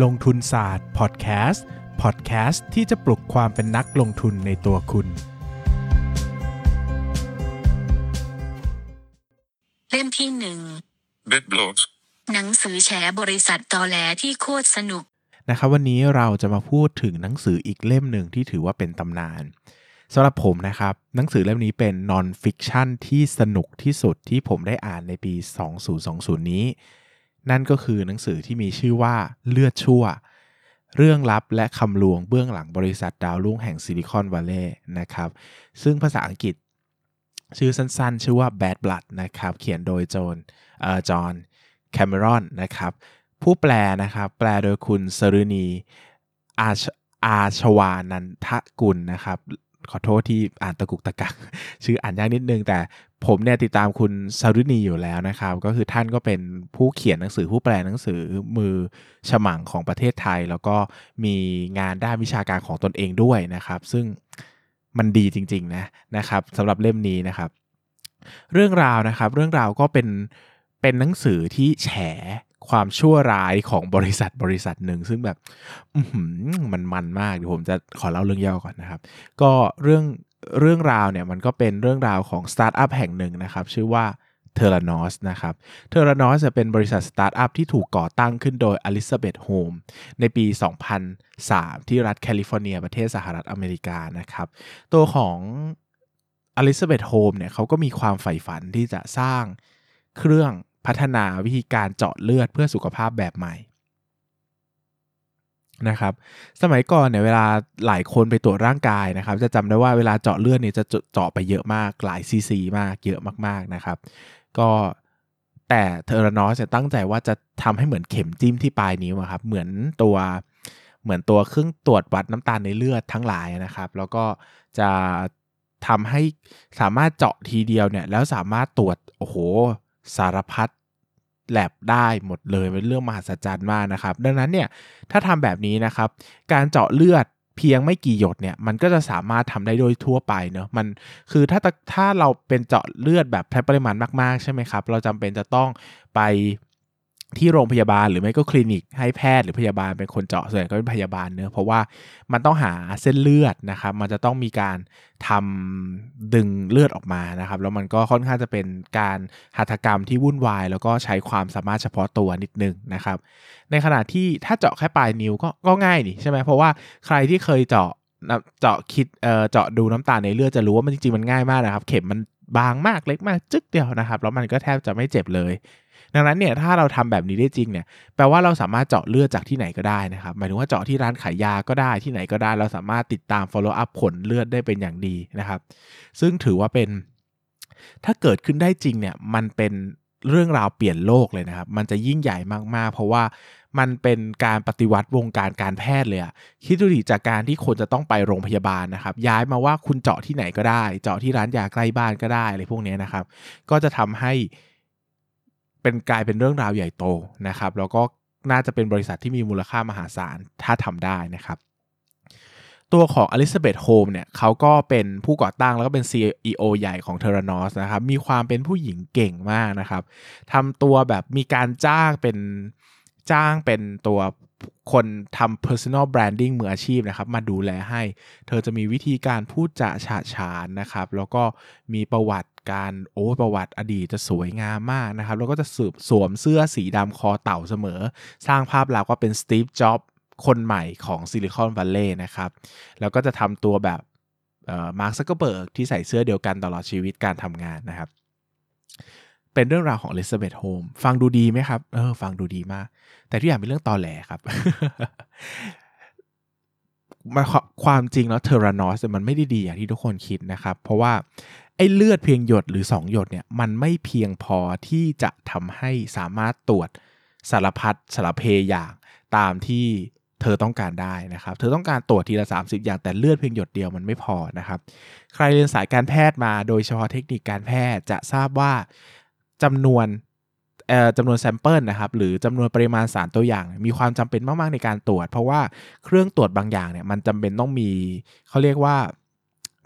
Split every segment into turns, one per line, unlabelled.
ลงทุนศาสตร์พอดแคสต์พอดแคสต์ที่จะปลุกความเป็นนักลงทุนในตัวคุณ
เล่มที่หนึ่ง
Bad Blood.
หนังสือแฉบริษัทตอแหลที่โคตรสนุก
นะครับวันนี้เราจะมาพูดถึงหนังสืออีกเล่มหนึ่งที่ถือว่าเป็นตำนานสำหรับผมนะครับ หนังสือเล่มนี้เป็น non-fiction ที่สนุกที่สุดที่ผมได้อ่านในปี 2020 นี้ นั่นก็คือหนังสือที่มีชื่อว่าเลือดชั่ว เรื่องลับและคำลวงเบื้องหลังบริษัทดาวรุ่งแห่งซิลิคอนวัลเลย์นะครับ ซึ่งภาษาอังกฤษชื่อสั้นๆ ชื่อว่า Bad Blood นะครับ เขียนโดยโจนเอ่อจอห์นแคร์รีรูนะครับ ผู้แปลนะครับ แปลโดยคุณสฤณีอาชอาชวานันทกุลนะครับ ขอโทษที่อ่านตะกุกตะกัก ชื่ออ่านยากนิดนึง แต่ ผมเนี่ยติดตามคุณสรุณีอยู่แล้วนะครับ ก็คือท่านก็เป็นผู้เขียนหนังสือผู้แปลหนังสือมือฉมังของประเทศไทย แล้วก็มีงานด้านวิชาการของตนเองด้วยนะครับ ซึ่งมันดีจริงๆนะนะครับสำหรับเล่มนี้นะครับ เรื่องราวนะครับ เรื่องราวก็เป็นเป็นหนังสือที่แฉความชั่วร้ายของบริษัทบริษัทหนึ่งซึ่งแบบมันมันมากเดี๋ยวผมจะขอเล่าเรื่องย่อก่อนนะครับ ก็เรื่อง เรื่องราวเนี่ยมันก็เป็นเรื่องราวของสตาร์ทอัพแห่งหนึ่งนะครับ ชื่อว่า Theranos นะครับ Theranos จะเป็นบริษัทสตาร์ทอัพที่ถูกก่อตั้งขึ้นโดยอลิซาเบธโฮล์มส์ในปี 2003 ที่รัฐแคลิฟอร์เนีย ประเทศสหรัฐอเมริกานะครับ ตัวของอลิซาเบธโฮล์มส์เนี่ยเขาก็มีความใฝ่ฝันที่จะสร้างเครื่องพัฒนาวิธีการเจาะเลือดเพื่อสุขภาพแบบใหม่ นะครับสมัยก่อนเนี่ยเวลาหลายคนไปตรวจร่างกายนะครับ จะจำได้ว่าเวลาเจาะเลือดเนี่ยจะเจาะไปเยอะมากหลายซีซีมากเยอะมากๆนะครับ ก็แต่ Theranos จะตั้งใจว่าจะทำให้เหมือนเข็มจิ้มที่ปลายนิ้วอะครับ เหมือนตัวเหมือนตัวเครื่องตรวจวัดน้ำตาลในเลือดทั้งหลายนะครับ แล้วก็จะทำให้สามารถเจาะทีเดียวเนี่ยแล้วสามารถตรวจโอ้โหสารพัด แลบได้หมดเลยเป็นเรื่องมหัศจรรย์มากนะครับ ดังนั้นเนี่ยถ้าทำแบบนี้นะครับ การเจาะเลือดเพียงไม่กี่หยดเนี่ยมันก็จะสามารถทำได้โดยทั่วไปเนอะมันคือถ้าถ้าเราเป็นเจาะเลือดแบบปริมาณมากๆใช่ไหมครับ เราจำเป็นจะต้องไป ที่โรงพยาบาลหรือไม่ก็คลินิกให้แพทย์หรือพยาบาลเป็นคนเจาะส่วนใหญ่ก็เป็นพยาบาลเนื้อเพราะว่ามันต้องหาเส้นเลือดนะครับมันจะต้องมีการทำดึงเลือดออกมานะครับแล้วมันก็ค่อนข้างจะเป็นการหัตถกรรมที่วุ่นวาย แล้วก็ใช้ความสามารถเฉพาะตัวนิดนึงนะครับในขณะที่ถ้าเจาะแค่ปลายนิ้วก็ก็ง่ายนี่ใช่ไหมเพราะว่าใครที่เคยเจาะเจาะคิดเอ่อเจาะดูน้ำตาลในเลือดจะรู้ว่ามันจริงๆมันง่ายมากนะครับ เข็มมันบางมากเล็กมากจึ๊กเดียวนะครับ แล้วมันก็แทบจะไม่เจ็บเลย ดังนั้นเนี่ยถ้าเราทำแบบนี้ได้จริงเนี่ยแปลว่าเราสามารถเจาะเลือดจากที่ไหนก็ได้นะครับหมายถึงว่าเจาะที่ร้านขายยาก็ได้ที่ไหนก็ได้ เราสามารถติดตาม follow up ผลเลือดได้เป็นอย่างดีนะครับ ซึ่งถือว่าเป็นถ้าเกิดขึ้นได้จริงเนี่ยมันเป็นเรื่องราวเปลี่ยนโลกเลยนะครับ มันจะยิ่งใหญ่มากๆ เพราะว่ามันเป็นการปฏิวัติวงการการแพทย์เลยอะคิดดูดิจากการที่คนจะต้องไปโรงพยาบาลนะครับ ย้ายมาว่าคุณเจาะที่ไหนก็ได้ เจาะที่ร้านยาใกล้บ้านก็ได้อะไรพวกนี้นะครับ ก็จะทำให้ เป็นกลายเป็นเรื่องราวใหญ่โตนะครับแล้วก็น่าจะเป็นบริษัทที่มีมูลค่ามหาศาลถ้าทำได้นะครับ ตัวของอลิซาเบธโฮล์มส์เนี่ยเขาก็เป็นผู้ก่อตั้งแล้วก็เป็น CEO ใหญ่ของ Theranos นะครับมีความเป็นผู้หญิงเก่งมากนะครับทำตัวแบบมีการจ้างเป็นจ้างเป็นตัว คนทำ personal branding มืออาชีพนะครับ มาดูแลให้ เธอจะมีวิธีการพูดจาฉะฉานนะครับ แล้วก็มีประวัติการโอ้ประวัติอดีตจะสวยงามมากนะครับ แล้วก็จะสืบสวมเสื้อสีดำคอเต่าเสมอ สร้างภาพลักษณ์ว่าเป็นสตีฟจ็อบส์คนใหม่ของซิลิคอนวัลเลย์นะครับ แล้วก็จะทำตัวแบบมาร์คซักเกอร์เบิร์กที่ใส่เสื้อเดียวกันตลอดชีวิตการทำงานนะครับ เป็นเรื่องราวของอลิซาเบธโฮล์มส์ฟังดูดีไหมครับ เออ ฟังดูดีมาก แต่ทุกอย่างเป็นเรื่องตอแหลครับมาความจริงแล้ว Theranos มันไม่ได้ดีอย่างที่ทุกคนคิดนะครับ เพราะว่าไอ้เลือดเพียงหยดหรือ 2 หยดเนี่ยมันไม่เพียงพอที่จะทำให้สามารถตรวจสารพัดสารเพอย่างตามที่เธอต้องการได้นะครับ เธอต้องการตรวจทีละ 30 อย่างแต่เลือดเพียงหยดเดียวมันไม่พอนะครับ ใครเรียนสายการแพทย์มาโดยเฉพาะเทคนิคการแพทย์จะทราบว่า จำนวนจำนวน sample นะครับหรือจำนวนปริมาณสารตัวอย่าง มีความจำเป็นมาก ๆ ในการตรวจ เพราะว่าเครื่องตรวจบางอย่างเนี่ยมันจำเป็นต้องมีเขาเรียกว่า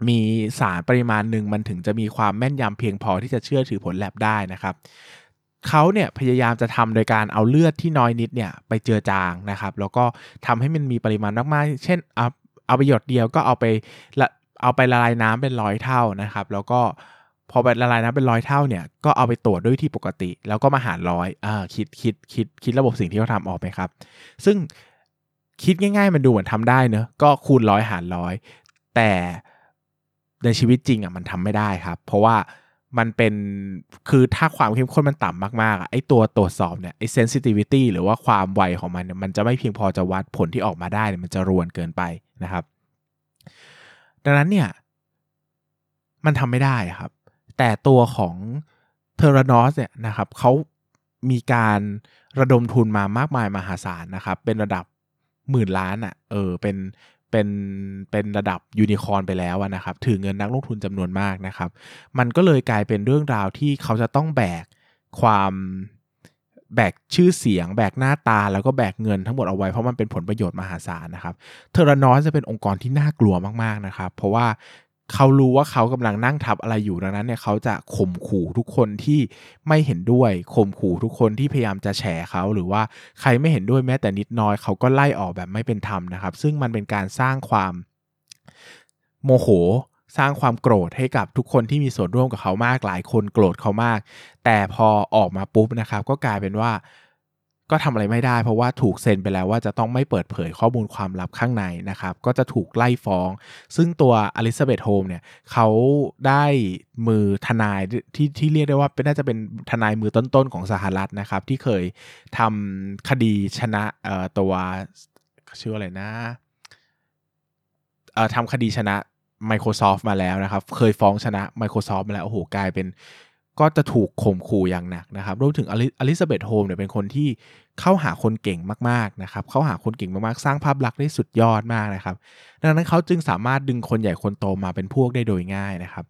มีสารปริมาณหนึ่งมันถึงจะมีความแม่นยำเพียงพอที่จะเชื่อถือผลแลบได้นะครับเขาเนี่ยพยายามจะทำโดยการเอาเลือดที่น้อยนิดเนี่ยไปเจือจางนะครับ แล้วก็ทำให้มันมีปริมาณมากๆ เช่นเอาเอาไปหยดเดียวก็เอาไปละเอาไปละลายน้ำเป็นร้อยเท่านะครับ แล้วก็ พอไปละลายน้ำเป็นร้อยเท่าเนี่ยก็เอาไปตรวจด้วยที่ปกติ แล้วก็มาหารร้อยอ่าคิดคิดคิดคิดระบบสิ่งที่เขาทำออกไหมครับ ซึ่งคิดง่ายๆมันดูเหมือนทำได้เนอะก็คูณร้อยหารร้อยแต่ในชีวิตจริงอะมันทำไม่ได้ครับ เพราะว่ามันเป็นคือถ้าความเข้มข้นมันต่ำมากๆไอ้ตัวตรวจสอบเนี่ยไอ้ sensitivity หรือว่าความไวของมันเนี่ยมันจะไม่เพียงพอจะวัดผลที่ออกมาได้มันจะรวนเกินไปนะครับ ดังนั้นเนี่ย มันทำไม่ได้ครับ แต่ตัวของเทอร์นอสเนี่ยนะครับเขามีการระดมทุนมามากมายมหาศาลนะครับ เป็นระดับหมื่นล้านอะ่ะเออเป็นเป็นเป็นระดับยูนิคอร์นไปแล้วนะครับ ถือเงินนักลงทุนจำนวนมากนะครับ มันก็เลยกลายเป็นเรื่องราวที่เขาจะต้องแบกความแบกชื่อเสียง แบกหน้าตาแล้วก็แบกเงินทั้งหมดเอาไว้ เพราะมันเป็นผลประโยชน์มหาศาลนะครับ Theranos จะเป็นองค์กรที่น่ากลัวมากๆนะครับ เพราะว่า เขารู้ว่าเขากำลังนั่งทับอะไรอยู่ดังนั้นเนี่ยเขาจะข่มขู่ทุกคนที่ไม่เห็นด้วยข่มขู่ทุกคนที่พยายามจะแฉเขาหรือว่าใครไม่เห็นด้วยแม้แต่นิดน้อยเขาก็ไล่ออกแบบไม่เป็นธรรมนะครับ ซึ่งมันเป็นการสร้างความโมโหสร้างความโกรธให้กับทุกคนที่มีส่วนร่วมกับเขามากหลายคนโกรธเขามาก แต่พอออกมาปุ๊บนะครับ ก็กลายเป็นว่า ก็ทำอะไรไม่ได้ เพราะว่าถูกเซ็นไปแล้วว่าจะต้องไม่เปิดเผยข้อมูลความลับข้างในนะครับ ก็จะถูกไล่ฟ้อง ซึ่งตัวอลิซาเบธโฮมเนี่ยเขาได้มือทนายที่ที่เรียกได้ว่าเป็นน่าจะเป็นทนายมือต้นๆของสหรัฐนะครับ ที่เคยทำคดีชนะเอ่อตัวชื่ออะไรนะเอ่อทำคดีชนะ Microsoft มาแล้วนะครับ เคยฟ้องชนะ Microsoft มาแล้วโอ้โหกลายเป็น ก็จะถูกข่มขู่อย่างหนักนะครับรวมถึงอลิซาเบธโฮมเนี่ยเป็นคนที่เข้าหาคนเก่งมากๆนะครับเข้าหาคนเก่งมากๆ สร้างภาพลักษณ์ได้สุดยอดมากนะครับ ดังนั้นเขาจึงสามารถดึงคนใหญ่คนโตมาเป็นพวกได้โดยง่ายนะครับ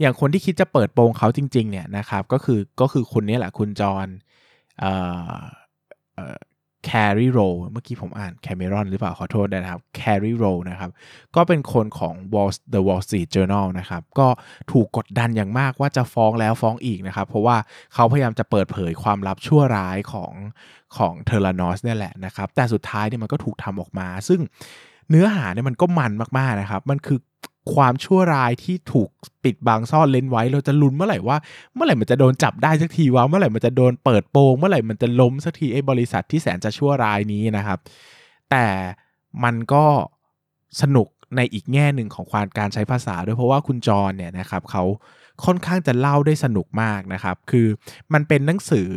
อย่างคนที่คิดจะเปิดโปงเขาจริงๆเนี่ยนะครับก็คือก็คือคนนี้แหละคุณจอห์น แครีโรเมื่อกี้ผมอ่านแคมเมรอนหรือเปล่าขอโทษนะครับแครีโรนะครับ ก็เป็นคนของ Wall The Wall Street Journal นะครับ ก็ถูกกดดันอย่างมากว่าจะฟ้องแล้วฟ้องอีกนะครับ เพราะว่าเขาพยายามจะเปิดเผยความลับชั่วร้ายของของเทเลนอสเนี่ยแหละนะครับ แต่สุดท้ายเนี่ยมันก็ถูกทำออกมา ซึ่งเนื้อหาเนี่ยมันก็มันมากๆนะครับ มันคือ ความชั่วร้ายที่ถูกปิดบังซ่อนเลนไว้ เราจะลุ้นเมื่อไหร่ว่า เมื่อไหร่มันจะโดนจับได้สักทีวะเมื่อไหร่มันจะโดนเปิดโปงเมื่อไหร่มันจะล้มสักทีไอ้บริษัทที่แสนจะชั่วร้ายนี้นะครับ แต่มันก็สนุกในอีกแง่หนึ่งของความการใช้ภาษาด้วยเพราะว่าคุณจรเนี่ยนะครับเขา ค่อนข้างจะเล่าได้สนุกมากนะครับ คือมันเป็นหนังสือ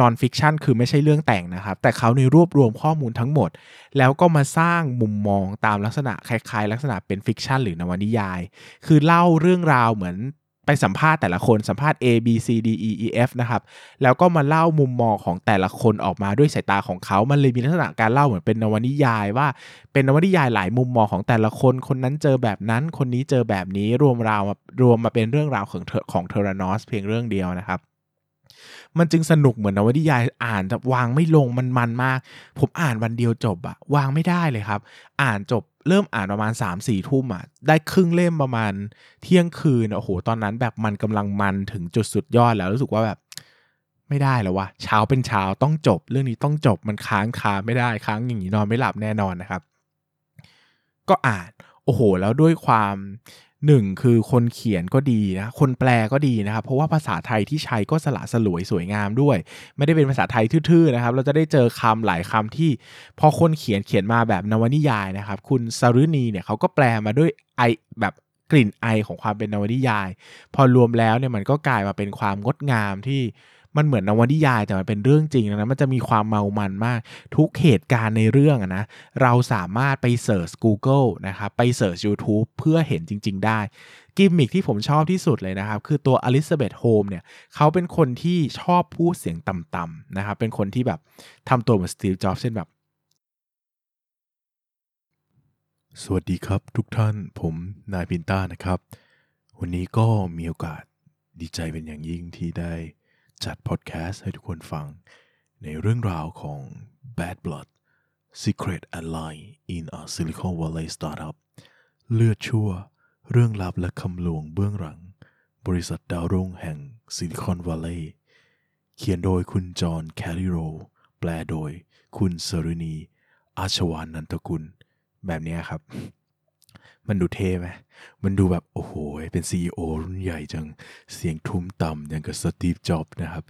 non-fiction คือไม่ใช่เรื่องแต่งนะครับ แต่เขาในรวบรวมข้อมูลทั้งหมด แล้วก็มาสร้างมุมมองตามลักษณะคล้ายๆ ลักษณะเป็น fiction หรือนวนิยาย คือเล่าเรื่องราวเหมือน ไปสัมภาษณ์แต่ละคนสัมภาษณ์ A B C D E E F นะครับ แล้วก็มาเล่ามุมมองของแต่ละคนออกมาด้วยสายตาของเขา มันเลยมีลักษณะการเล่าเหมือนเป็นนวนิยายว่า เป็นนวนิยายหลายมุมมองของแต่ละคน คนนั้นเจอแบบนั้น คนนี้เจอแบบนี้รวมราวรวมมาเป็นเรื่องราวของของเทอร์นอสเพียงเรื่องเดียวนะครับ มันจึงสนุกเหมือนนวนิยายอ่านแต่วางไม่ลงมันมันมาก ผมอ่านวันเดียวจบอะวางไม่ได้เลยครับ อ่านจบเริ่มอ่านประมาณ3ามสี่ทุ่มอะได้ครึ่งเล่มประมาณเที่ยงคืนโอ้โหตอนนั้นแบบมันกำลังมันถึงจุดสุดยอดแล้วรู้สึกว่าแบบไม่ได้แล้ววะเช้าเป็นเช้าต้องจบ เรื่องนี้ต้องจบมันค้างคาไม่ได้ค้างอย่างนี้นอนไม่หลับแน่นอนนะครับ ก็อ่านโอ้โห แล้วด้วยความ หนึ่งคือคนเขียนก็ดีนะคนแปลก็ดีนะครับ เพราะว่าภาษาไทยที่ใช้ก็สละสลวยสวยงามด้วย ไม่ได้เป็นภาษาไทยทื่อๆนะครับ เราจะได้เจอคำหลายคำที่ พอคนเขียนเขียนมาแบบนวนิยายนะครับ คุณสรุณีเนี่ยเขาก็แปลมาด้วยไอแบบกลิ่นไอของความเป็นนวนิยาย พอรวมแล้วเนี่ยมันก็กลายมาเป็นความงดงามที่ มันเหมือนนวนิยายแต่มันเป็นเรื่องจริงนะมันจะมีความเมามันมาก ทุกเหตุการณ์ในเรื่องนะเราสามารถไปเสิร์ช Google นะครับไปเสิร์ช YouTube เพื่อเห็นจริง ๆ ได้กิมมิคที่ผมชอบที่สุดเลยนะครับ คือตัวอลิซาเบธโฮมเนี่ยเขาเป็นคนที่ชอบพูดเสียงต่ำๆนะครับเป็นคนที่แบบทำตัวเหมือนสตีฟจ็อบส์เช่นแบบ
สวัสดีครับทุกท่านผมนายพินต้านะครับ วันนี้ก็มีโอกาสดีใจเป็นอย่างยิ่งที่ได้ จัดพอดแคสต์ให้ทุกคนฟัง ในเรื่องราวของ Bad Blood Secret Ally in a Silicon Valley Startup เลือดชั่ว เรื่องลับและคำลวงเบื้องหลัง บริษัทดาวรุ่งแห่งซิลิคอนวัลเลย์เขียนโดยคุณจอห์นแคลิโร แปลโดยคุณสรุณีอาชวานนันทกุล แบบนี้ครับ มันดูเท่ไหมมันดูแบบโอ้โห เป็น CEO รุ่นใหญ่จัง เสียงทุ้มต่ำอย่างกับสตีฟจ็อบส์นะครับ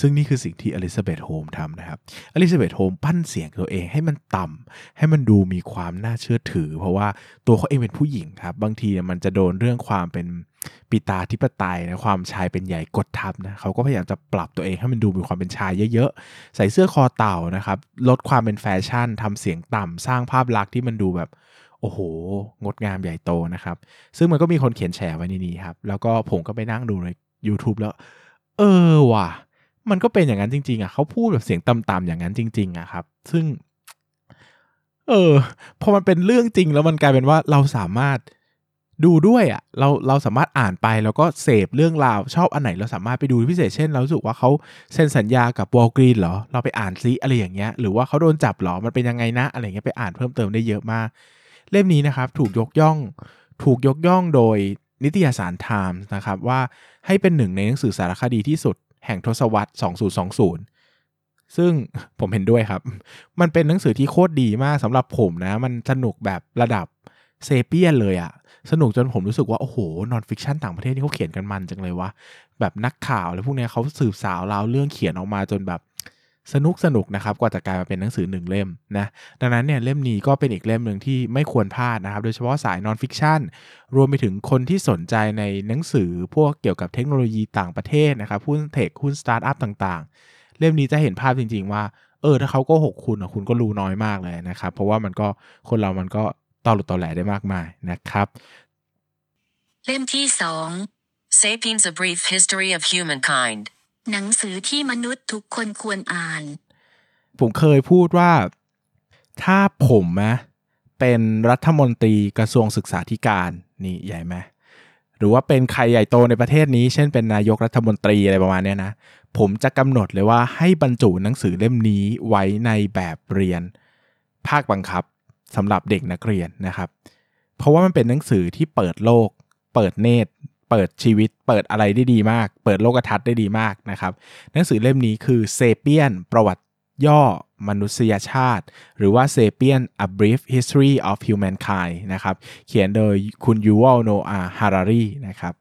ซึ่งนี่คือสิ่งที่อลิซาเบธโฮมทำนะครับ อลิซาเบธโฮมปั้นเสียงตัวเองให้มันต่ำ ให้มันดูมีความน่าเชื่อถือ เพราะว่าตัวเขาเองเป็นผู้หญิงครับ บางทีมันจะโดนเรื่องความเป็นปิตาธิปไตยนะความชายเป็นใหญ่กดทับนะเขาก็พยายามจะปรับตัวเองให้มันดูมีความเป็นชายเยอะๆ ใส่เสื้อคอเต่านะครับ ลดความเป็นแฟชั่นทำเสียงต่ำสร้างภาพลักษณ์ที่มันดูแบบ โอ้โห งดงามใหญ่โตนะครับ ซึ่งมันก็มีคนเขียนแฉไว้ในนี้ครับ แล้วก็ผมก็ไปนั่งดูใน YouTube แล้ว เออว่ะ มันก็เป็นอย่างนั้นจริง ๆ อะเขาพูดแบบเสียงต่ำๆอย่างนั้นจริง ๆ อะครับ ซึ่ง เออ พอมันเป็นเรื่องจริงแล้วมันกลายเป็นว่าเราสามารถดูด้วยอะเราเราสามารถอ่านไปแล้วก็เสพเรื่องราวชอบอันไหนเราสามารถไปดูพิเศษเช่น เราสึกว่าเขาเซ็นสัญญากับวอลกรีนเหรอ เราไปอ่านซิอะไรอย่างเงี้ย หรือว่าเขาโดนจับเหรอ มันเป็นยังไงนะ อะไรเงี้ยไปอ่านเพิ่มเติมได้เยอะมาก เล่มนี้นะครับถูกยกย่อง ถูกยกย่องโดยนิตยสารไทมส์นะครับว่าให้เป็นหนึ่งในหนังสือสารคดีที่สุดแห่งทศวรรษ 2020 ซึ่งผมเห็นด้วยครับ มันเป็นหนังสือที่โคตรดีมากสำหรับผมนะ มันสนุกแบบระดับ Sapiens เลยอะสนุกจนผมรู้สึกว่า โอ้โห non-fiction ต่างประเทศนี่เขาเขียนกันมันจังเลยวะแบบนักข่าวอะไรพวกนี้เขาสืบสาวราวเรื่องเขียนออกมาจนแบบ สนุกสนุกนะครับกว่าจะกลายมาเป็นหนังสือหนึ่งเล่มนะดังนั้นเนี่ยเล่มนี้ก็เป็นอีกเล่มหนึ่งที่ไม่ควรพลาดนะครับ โดยเฉพาะสาย non-fiction รวมไปถึงคนที่สนใจในหนังสือพวกเกี่ยวกับเทคโนโลยีต่างประเทศนะครับหุ้น tech หุ้นสตาร์ทอัพต่างๆ เล่มนี้จะเห็นภาพจริง ๆ ว่าเออถ้าเขาโกหกคุณอะคุณก็รู้น้อยมากเลยนะครับ เพราะว่ามันก็คนเรามันก็ต่อหลุดต่อแหลได้มากมายนะครับ
เล่มที่สอง
Sapiens A Brief History of Humankind.
หนังสือที่มนุษย์ทุกคนควรอ่าน
ผมเคยพูดว่า ถ้าผมนะเป็นรัฐมนตรีกระทรวงศึกษาธิการนี่ใหญ่ไหมหรือว่าเป็นใครใหญ่โตในประเทศนี้ เช่นเป็นนายกรัฐมนตรีอะไรประมาณนี้นะ ผมจะกำหนดเลยว่าให้บรรจุหนังสือเล่มนี้ไว้ในแบบเรียน ภาคบังคับสำหรับเด็กนักเรียนนะครับ เพราะว่ามันเป็นหนังสือที่เปิดโลก เปิดเนตร เปิดชีวิตเปิดอะไรได้ดีมาก เปิดโลกทัศน์ได้ดีมากนะครับหนังสือเล่มนี้คือเซเปียนประวัติย่อมนุษยชาติ หรือว่าเซเปียน A Brief History of Humankind นะครับ เขียนโดยคุณยูวัลโนอาฮารารีนะครับ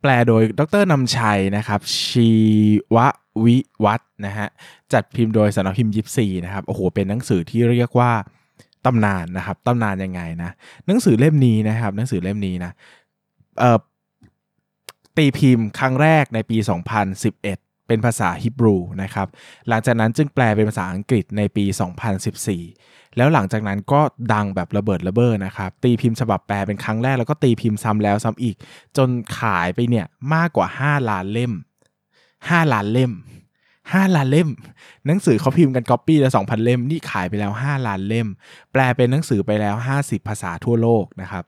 แปลโดยดรนำชัยนะครับ ชีววิวัฒนะฮะ จัดพิมพ์โดยสำนักพิมพ์ยิปซีนะครับ โอ้โห เป็นหนังสือที่เรียกว่าตำนานนะครับ ตำนานยังไงนะ หนังสือเล่มนี้นะครับ หนังสือเล่มนี้นะ ตีพิมพ์ครั้งแรกในปี 2011 เป็นภาษาฮิบรูนะครับ หลังจากนั้นจึงแปลเป็นภาษาอังกฤษในปี 2014 แล้วหลังจากนั้นก็ดังแบบระเบิดระเบ้อนะครับ ตีพิมพ์ฉบับแปลเป็นครั้งแรกแล้วก็ตีพิมพ์ซ้ำแล้วซ้ำอีก จนขายไปเนี่ยมากกว่า 5 ล้านเล่ม 5 ล้านเล่ม5ล้านเล่ม หนังสือเขาพิมพ์กันก๊อปปี้ละ2,000เล่ม นี่ขายไปแล้ว5ล้านเล่ม แปลเป็นหนังสือไปแล้ว50ภาษาทั่วโลกนะครับ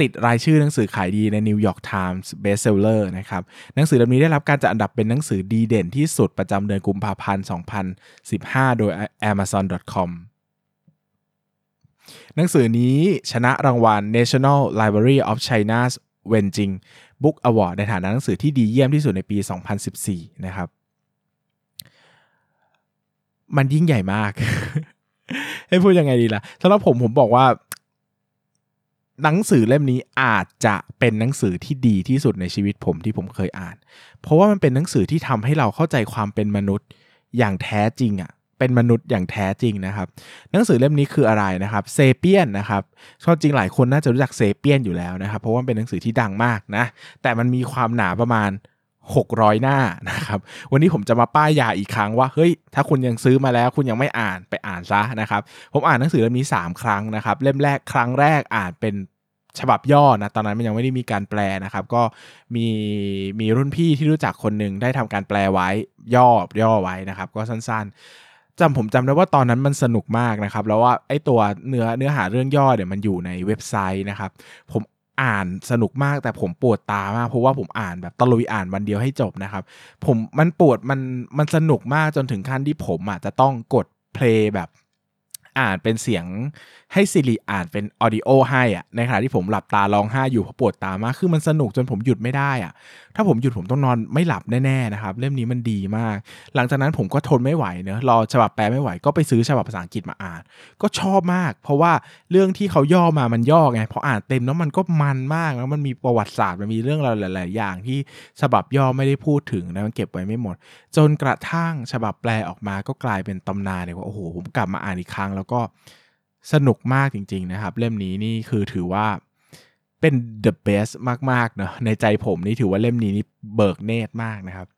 ติดรายชื่อหนังสือขายดีใน New York Times Bestseller นะครับ หนังสือเล่มนี้ได้รับการจัดอันดับเป็นหนังสือดีเด่นที่สุดประจำเดือนกุมภาพันธ์ 2015 โดย Amazon.com หนังสือนี้ชนะรางวัล National Library of China's Wenjing Book Award ในฐานะหนังสือที่ดีเยี่ยมที่สุดในปี 2014 นะครับ มันยิ่งใหญ่มาก ให้พูดยังไงดีล่ะสำหรับผมผมบอกว่า หนังสือเล่มนี้อาจจะเป็นหนังสือที่ดีที่สุดในชีวิตผมที่ผมเคยอ่าน เพราะว่ามันเป็นหนังสือที่ทำให้เราเข้าใจความเป็นมนุษย์อย่างแท้จริงอะ่ะเป็นมนุษย์อย่างแท้จริงนะครับ หนังสือเล่มนี้คืออะไรนะครับเซเปียนนะครับก็จริงหลายคนน่าจะรู้จักเซเปียนอยู่แล้วนะครับ เพราะว่าเป็นหนังสือที่ดังมากนะ แต่มันมีความหนาประมาณ 600 หน้านะครับวันนี้ผมจะมาป้ายยาอีกครั้งว่าเฮ้ยถ้าคุณยังซื้อมาแล้วคุณยังไม่อ่านไปอ่านซะนะครับผมอ่านหนังสือเล่มนี้ 3 ครั้งนะครับเล่มแรกครั้งแรกอ่านเป็นฉบับย่อนะตอนนั้นมันยังไม่ได้มีการแปลนะครับ ก็มีมีรุ่นพี่ที่รู้จักคนหนึ่งได้ทำการแปลไว้ย่อย่อไว้นะครับ ก็สั้นๆจำผมจำได้ว่าตอนนั้นมันสนุกมากนะครับ แล้วว่าไอ้ตัวเนื้อเนื้อหาเรื่องย่อเนี่ยมันอยู่ในเว็บไซต์นะครับ ผม อ่านสนุกมากแต่ผมปวดตามาก เพราะว่าผมอ่านแบบตะลุยอ่านวันเดียวให้จบนะครับ ผมมันปวดมันมันสนุกมากจนถึงขั้นที่ผมอะจะต้องกดเพลย์แบบ อ่านเป็นเสียงให้ซิริอ่านเป็นออดิโอให้อะในขณะที่ผมหลับตาร้องไห้อยู่เพราะปวดตามากคือมันสนุกจนผมหยุดไม่ได้อะถ้าผมหยุดผมต้องนอนไม่หลับแน่ๆนะครับ เล่มนี้มันดีมาก หลังจากนั้นผมก็ทนไม่ไหวเนอะรอฉบับแปลไม่ไหวก็ไปซื้อฉบับภาษาอังกฤษมาอ่าน ก็ชอบมาก เพราะว่าเรื่องที่เขาย่อมามันย่อไงพออ่านเต็มแล้วมันก็มันมากแล้วมันมีประวัติศาสตร์มันมีเรื่องราวหลาย ๆ อย่างที่ฉบับย่อไม่ได้พูดถึงนะมันเก็บไว้ไม่หมด จนกระทั่งฉบับแปลออกมาก็กลายเป็นตำนานเลยว่าโอ้โหผมกลับมาอ่านอีกครั้งแล้วก็สนุกมากจริง ๆ นะครับ เล่มนี้นี่คือถือว่าเป็น the best มากๆเนอะในใจผมนี่ถือว่าเล่มนี้นี่เบิกเนตรมากนะครับ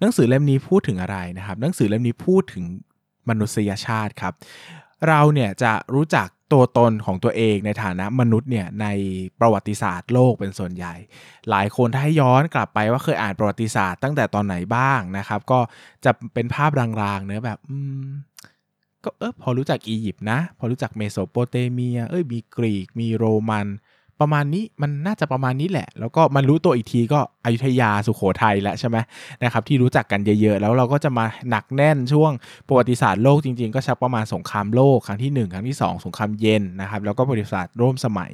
หนังสือเล่มนี้พูดถึงอะไรนะครับ หนังสือเล่มนี้พูดถึงมนุษยชาติครับ เราเนี่ยจะรู้จักตัวตนของตัวเองในฐานะมนุษย์เนี่ยในประวัติศาสตร์โลกเป็นส่วนใหญ่ หลายคนถ้าให้ย้อนกลับไปว่าเคยอ่านประวัติศาสตร์ตั้งแต่ตอนไหนบ้างนะครับ ก็จะเป็นภาพรางๆเนื้อแบบอืม ก็เออพอรู้จักอียิปต์นะ พอรู้จักเมโสโปเตเมีย เอ้ยมีกรีกมีโรมัน ประมาณนี้มันน่าจะประมาณนี้แหละ แล้วก็มันรู้ตัวอีกทีก็อยุธยาสุโขทัยแล้วใช่ไหมนะครับที่รู้จักกันเยอะๆ แล้วเราก็จะมาหนักแน่นช่วงประวัติศาสตร์โลกจริงๆ ก็ชักประมาณสงครามโลกครั้งที่ 1 ครั้งที่ 2 สงครามเย็นนะครับแล้วก็ประวัติศาสตร์ร่วมสมัย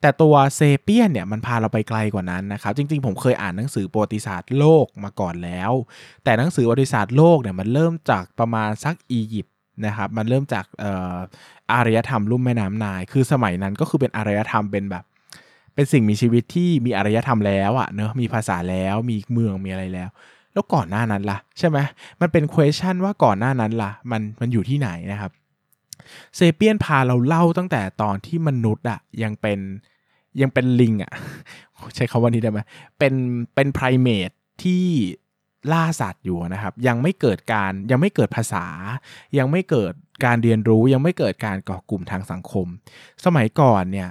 แต่ตัวเซเปียนเนี่ยมันพาเราไปไกลกว่านั้นนะครับ จริงๆ ผมเคยอ่านหนังสือประวัติศาสตร์โลกมาก่อนแล้ว แต่หนังสือประวัติศาสตร์โลกเนี่ยมันเริ่มจากประมาณสักอียิปต์ นะครับมันเริ่มจากอารยธรรมลุ่มแม่น้ำนาย คือสมัยนั้นก็คือเป็นอารยธรรมเป็นแบบ เป็นสิ่งมีชีวิตที่มีอารยธรรมแล้วอะเนอะมีภาษาแล้วมีเมืองมีอะไรแล้ว แล้วก่อนหน้านั้นล่ะ ใช่ไหมมันเป็น question ว่าก่อนหน้านั้นล่ะ มันมันอยู่ที่ไหนนะครับเซเปียนพาเราเล่าตั้งแต่ตอนที่มนุษย์อะยังเป็นยังเป็นลิงอะใช้คำว่านี้ได้ไหมเป็นเป็นไพรเมทที่ ล่าสัตว์อยู่นะครับ ยังไม่เกิดการยังไม่เกิดภาษา ยังไม่เกิดการเรียนรู้ยังไม่เกิดการก่อกลุ่มทางสังคม สมัยก่อนเนี่ย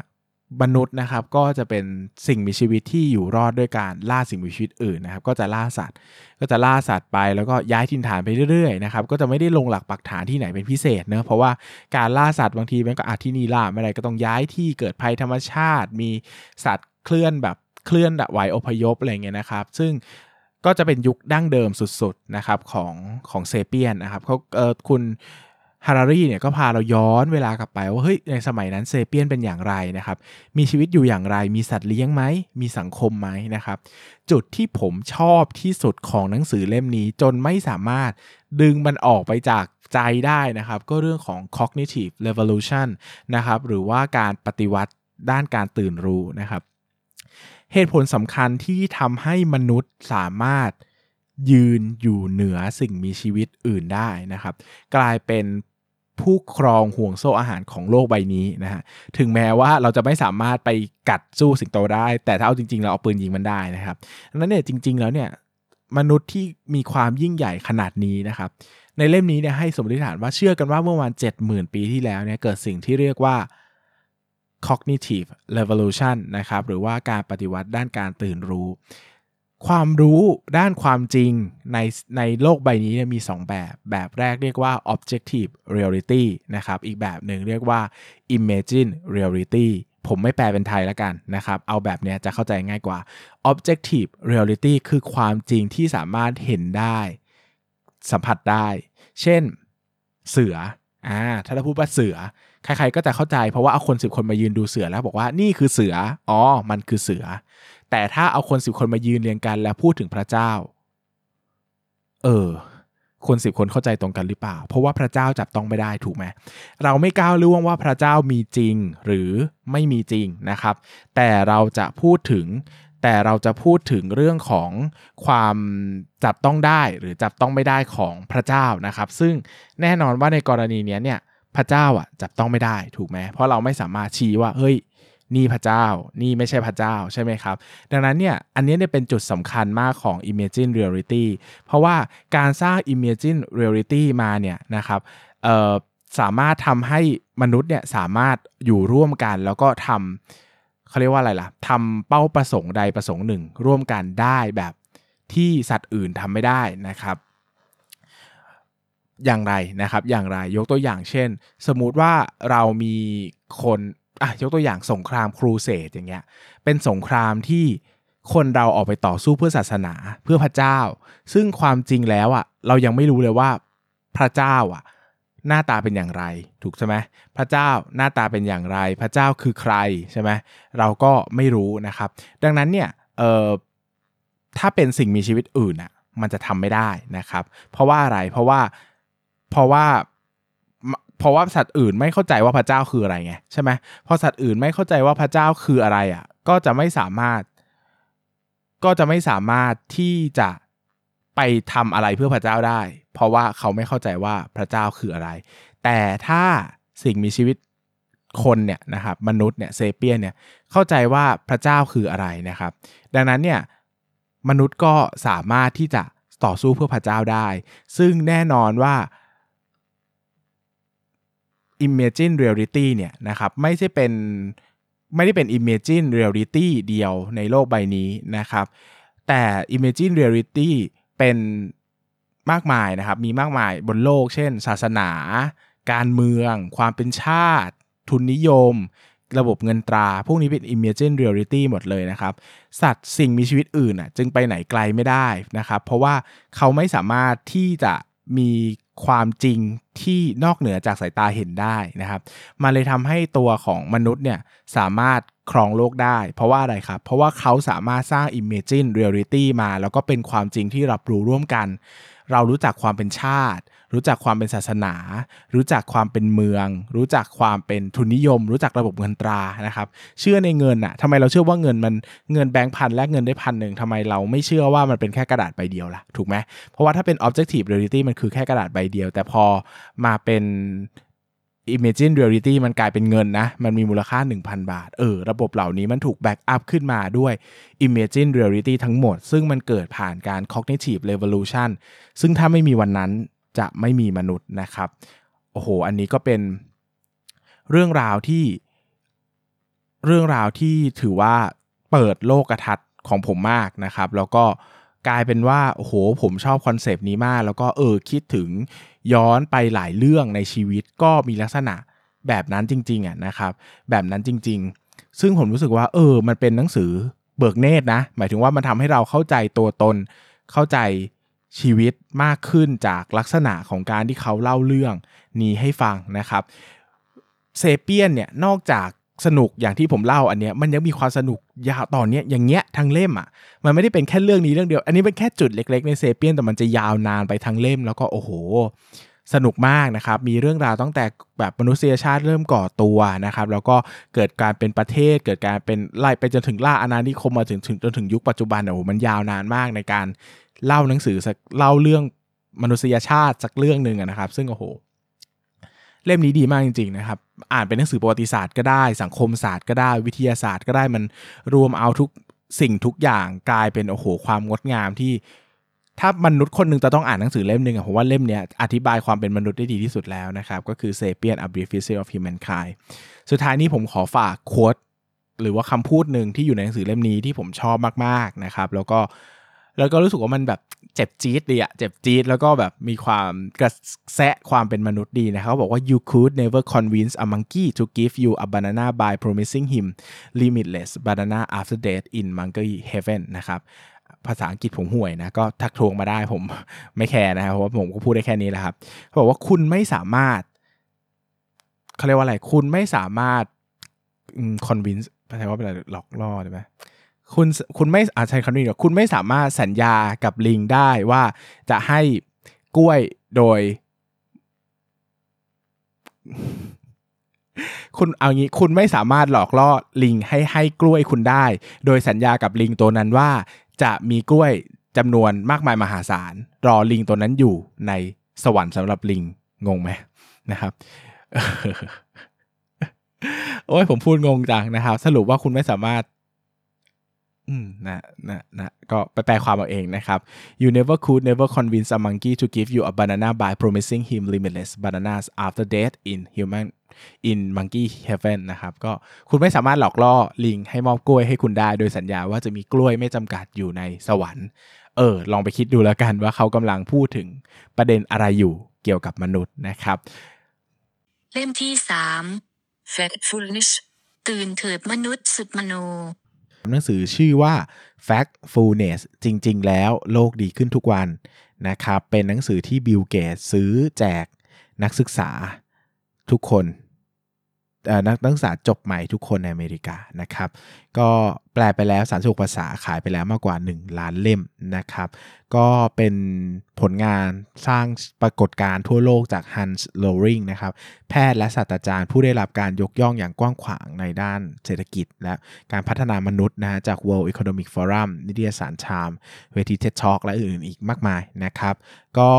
มนุษย์นะครับก็จะเป็นสิ่งมีชีวิตที่อยู่รอดด้วยการล่าสิ่งมีชีวิตอื่นนะครับ ก็จะล่าสัตว์ ก็จะล่าสัตว์ไปแล้วก็ย้ายถิ่นฐานไปเรื่อยๆนะครับก็จะไม่ได้ลงหลักปักฐานที่ไหนเป็นพิเศษเนอะเพราะว่าการล่าสัตว์บางทีมันก็อาจที่นี่ล่าไม่ได้ก็ต้องย้ายที่เกิดภัยธรรมชาติ มีสัตว์เคลื่อนแบบเคลื่อนไหวอพยพอะไรเงี้ยนะครับ ซึ่ง ก็จะเป็นยุคดั้งเดิมสุดๆนะครับของของเซเปียนนะครับเขาเออคุณฮารารีเนี่ยก็พาเราย้อนเวลากลับไปว่าเฮ้ยในสมัยนั้นเซเปียนเป็นอย่างไรนะครับ มีชีวิตอยู่อย่างไร มีสัตว์เลี้ยงไหม มีสังคมไหมนะครับ จุดที่ผมชอบที่สุดของหนังสือเล่มนี้จนไม่สามารถดึงมันออกไปจากใจได้นะครับ ก็เรื่องของ cognitive revolution นะครับ หรือว่าการปฏิวัติด้านการตื่นรู้นะครับ เหตุผลสำคัญที่ทำให้มนุษย์สามารถยืนอยู่เหนือสิ่งมีชีวิตอื่นได้นะครับ กลายเป็นผู้ครองห่วงโซ่อาหารของโลกใบนี้นะฮะถึงแม้ว่าเราจะไม่สามารถไปกัดสู้สิงโตได้ แต่ถ้าเอาจริงๆ เราเอาปืนยิงมันได้นะครับนั้นเนี่ยจริง ๆ แล้วเนี่ยมนุษย์ที่มีความยิ่งใหญ่ขนาดนี้นะครับ ในเล่มนี้เนี่ยให้สมมติฐานว่าเชื่อกันว่าเมื่อวัน70,000 ปีที่แล้วเนี่ยเกิดสิ่งที่เรียกว่า cognitive revolution นะครับหรือว่าการปฏิวัติด้านการตื่นรู้ ความรู้ด้านความจริงในในโลกใบนี้นี่ยมี 2 แบบ แบบแรกเรียกว่า objective reality นะครับอีกแบบหนึ่งเรียกว่า imagine reality ผมไม่แปลเป็นไทยแล้วกันนะครับ เอาแบบเนี้ยจะเข้าใจง่ายกว่า objective reality คือความจริงที่สามารถเห็นได้ สัมผัสได้ เช่น เสืออ่าถ้าเราพูดว่าเสือ ใครๆก็จะเข้าใจเพราะว่าเอาคนสิบคนมายืนดูเสือแล้วบอกว่านี่คือเสือ อ๋อ มันคือเสือ แต่ถ้าเอาคนสิบคนมายืนเรียงกันแล้วพูดถึงพระเจ้า เออ คนสิบคนเข้าใจตรงกันหรือเปล่า เพราะว่าพระเจ้าจับต้องไม่ได้ถูกไหมเราไม่ก้าวล่วงว่าพระเจ้ามีจริงหรือไม่มีจริงนะครับ แต่เราจะพูดถึงแต่เราจะพูดถึงเรื่องของความจับต้องได้หรือจับต้องไม่ได้ของพระเจ้านะครับ ซึ่งแน่นอนว่าในกรณีนี้เนี่ย พระเจ้าอะจับต้องไม่ได้ถูกไหมเพราะเราไม่สามารถชี้ว่าเฮ้ยนี่พระเจ้า นี่ไม่ใช่พระเจ้าใช่ไหมครับ ดังนั้นเนี่ย อันนี้เนี่ยเป็นจุดสำคัญมากของ Imagine Reality เพราะว่าการสร้าง Imagine Reality มาเนี่ยนะครับสามารถทำให้มนุษย์เนี่ยสามารถอยู่ร่วมกันแล้วก็ทำเขาเรียกว่าอะไรล่ะทำเป้าประสงค์ใดประสงค์หนึ่ง ร่วมกันได้แบบที่สัตว์อื่นทำไม่ได้นะครับ อย่างไรนะครับ อย่างไรยกตัวอย่างเช่น สมมุติว่าเรามีคนอะยกตัวอย่างสงครามครูเสดอย่างเงี้ยเป็นสงครามที่คนเราออกไปต่อสู้เพื่อศาสนาเพื่อพระเจ้า ซึ่งความจริงแล้วอะเรายังไม่รู้เลยว่าพระเจ้าอะหน้าตาเป็นอย่างไร ถูกใช่ไหมพระเจ้าหน้าตาเป็นอย่างไร พระเจ้าคือใครใช่ไหมเราก็ไม่รู้นะครับ ดังนั้นเนี่ยเอ่อถ้าเป็นสิ่งมีชีวิตอื่นอะมันจะทำไม่ได้นะครับ เพราะว่าอะไรเพราะว่า เพราะว่าเพราะว่าสัตว์อื่นไม่เข้าใจว่าพระเจ้าคืออะไรไงใช่ไหมพอสัตว์อื่นไม่เข้าใจว่าพระเจ้าคืออะไรอะ ก็จะไม่สามารถ ก็จะไม่สามารถที่จะไปทำอะไรเพื่อพระเจ้าได้ เพราะว่าเขาไม่เข้าใจว่าพระเจ้าคืออะไร แต่ถ้าสิ่งมีชีวิตคนเนี่ยนะครับมนุษย์เนี่ยเซเปียนเนี่ยเข้าใจว่าพระเจ้าคืออะไรนะครับ ดังนั้นเนี่ยมนุษย์ก็สามารถที่จะต่อสู้เพื่อพระเจ้าได้ ซึ่งแน่นอนว่า Imagine Reality เนี่ยนะครับไม่ใช่เป็นไม่ได้เป็น Imagine Reality เดียวในโลกใบนี้นะครับ แต่ Imagine Reality เป็นมากมายนะครับ มีมากมายบนโลก เช่น ศาสนา การเมือง ความเป็นชาติ ทุนนิยม ระบบเงินตรา พวกนี้เป็น Imagine Reality หมดเลยนะครับ สัตว์สิ่งมีชีวิตอื่นอะจึงไปไหนไกลไม่ได้นะครับ เพราะว่าเขาไม่สามารถที่จะมี ความจริงที่นอกเหนือจากสายตาเห็นได้นะครับมันเลยทำให้ตัวของมนุษย์เนี่ยสามารถครองโลกได้ เพราะว่าอะไรครับ เพราะว่าเขาสามารถสร้าง Imagine Reality มา แล้วก็เป็นความจริงที่รับรู้ร่วมกัน เรารู้จักความเป็นชาติ รู้จักความเป็นศาสนา รู้จักความเป็นเมือง รู้จักความเป็นทุนนิยม รู้จักระบบเงินตรานะครับ เชื่อในเงินอะทำไมเราเชื่อว่าเงินมันเงินแบงค์พันแลกเงินได้พันหนึ่งทำไมเราไม่เชื่อว่ามันเป็นแค่กระดาษใบเดียวล่ะถูกไหมเพราะว่าถ้าเป็น objective reality มันคือแค่กระดาษใบเดียว แต่พอมาเป็น Imagine Reality มันกลายเป็นเงินนะ มันมีมูลค่า 1,000 บาท เออ ระบบเหล่านี้มันถูก back up ขึ้นมาด้วย Imagine Reality ทั้งหมด ซึ่งมันเกิดผ่านการ Cognitive Revolution ซึ่งถ้าไม่มีวันนั้น จะไม่มีมนุษย์นะครับ โอ้โห อันนี้ก็เป็นเรื่องราวที่เรื่องราวที่ถือว่าเปิดโลกทัศน์ของผมมากนะครับ แล้วก็กลายเป็นว่าโอ้โหผมชอบคอนเซปต์นี้มาก แล้วก็เออคิดถึงย้อนไปหลายเรื่องในชีวิตก็มีลักษณะแบบนั้นจริงๆอะนะครับ แบบนั้นจริง ๆ ซึ่งผมรู้สึกว่า เออ มันเป็นหนังสือเบิกเนตรนะ หมายถึงว่ามันทำให้เราเข้าใจตัวตนเข้าใจ ชีวิตมากขึ้นจากลักษณะของการที่เขาเล่าเรื่องนี้ให้ฟังนะครับเซเปียนเนี่ยนอกจากสนุกอย่างที่ผมเล่าอันเนี้ยมันยังมีความสนุกยาวตอนเนี้ยอย่างเงี้ยทั้งเล่มอะมันไม่ได้เป็นแค่เรื่องนี้เรื่องเดียว อันนี้เป็นแค่จุดเล็ก ๆ ในเซเปียนแต่มันจะยาวนานไปทั้งเล่มแล้วก็โอ้โห สนุกมากนะครับมีเรื่องราวตั้งแต่แบบมนุษยชาติเริ่มก่อตัวนะครับแล้วก็เกิดการเป็นประเทศ เกิดการเป็นไล่ไปจนถึงล่าอาณานิคมมาถึงถึงจนถึงยุคปัจจุบันโอ้โหมันยาวนานมากในการ เล่าหนังสือสักเล่าเรื่องมนุษยชาติสักเรื่องหนึ่งนะครับ ซึ่งโอ้โห เล่มนี้ดีมากจริงๆนะครับ อ่านเป็นหนังสือประวัติศาสตร์ก็ได้ สังคมศาสตร์ก็ได้วิทยาศาสตร์ก็ได้มันรวมเอาทุกสิ่งทุกอย่างกลายเป็นโอ้โห ความงดงามที่ ถ้ามนุษย์คนหนึ่งจะต้องอ่านหนังสือเล่มหนึ่งอะผมว่าเล่มเนี้ยอธิบายความเป็นมนุษย์ได้ดีที่สุดแล้วนะครับ ก็คือ Sapien A Brief History of Humankind สุดท้ายนี้ผมขอฝากโค้ดหรือว่าคำพูดหนึ่งที่อยู่ในหนังสือเล่มนี้ที่ผมชอบมากๆนะครับ แล้วก็ แล้วก็รู้สึกว่ามันแบบเจ็บจี๊ดดีอะเจ็บจี๊ดแล้วก็แบบมีความกระแสะความเป็นมนุษย์ดีนะครับเขาบอกว่า you could never convince a monkey to give you a banana by promising him limitless banana after death in monkey heaven นะครับภาษาอังกฤษผมห่วยนะ ก็ทักทวงมาได้ผมไม่แคร์นะครับเพราะว่าผมก็พูดได้แค่นี้แหละครับเขาบอกว่าคุณไม่สามารถเขาเรียกว่าอะไรคุณไม่สามารถคอนวินส์แปลว่าเป็นอะไรหลอกล่อใช่ไหม คุณคุณไม่อาใช้คำนี้หรอกคุณไม่สามารถสัญญากับลิงได้ว่าจะให้กล้วยโดย คุณเอางี้คุณไม่สามารถหลอกล่อลิงให้ให้กล้วยคุณได้ โดยสัญญากับลิงตัวนั้นว่า จะมีกล้วยจำนวนมากมายมหาศาล รอลิงตัวนั้นอยู่ในสวรรค์สำหรับลิงงงไหมนะครับโอ้ยผมพูดงงจังนะครับ สรุปว่าคุณไม่สามารถ อืมนะนะนะก็ไปแปลความเอาเองนะครับ you never could never convince a monkey to give you a banana by promising him limitless bananas after death in human in monkey heaven นะครับ ก็คุณไม่สามารถหลอกล่อลิงให้มอบกล้วยให้คุณได้ โดยสัญญาว่าจะมีกล้วยไม่จำกัดอยู่ในสวรรค์ เออ ลองไปคิดดูแล้วกันว่าเขากำลังพูดถึงประเด็นอะไรอยู่เกี่ยวกับมนุษย์นะครับ
เล่มที่สาม
Fatfulness
ตื่นเถิดมนุษย์สุดมโน
หนังสือชื่อว่า Factfulness จริง ๆ แล้วโลกดีขึ้นทุกวันนะครับ เป็นหนังสือที่บิลเกตซื้อแจกนักศึกษาทุกคน นักนักศึกษาจบใหม่ทุกคนในอเมริกานะครับ ก็แปลไปแล้ว 36 ภาษาขายไปแล้วมากกว่า 1 ล้านเล่มนะครับ ก็เป็นผลงานสร้างปรากฏการณ์ทั่วโลกจาก Hans Loring นะครับ แพทย์และศาสตราจารย์ผู้ได้รับการยกย่องอย่างกว้างขวางในด้านเศรษฐกิจ และการพัฒนามนุษย์นะจาก World Economic Forum นิตยสารชาม เวที TED Talk และอื่นๆอีกมากมายนะครับ ก็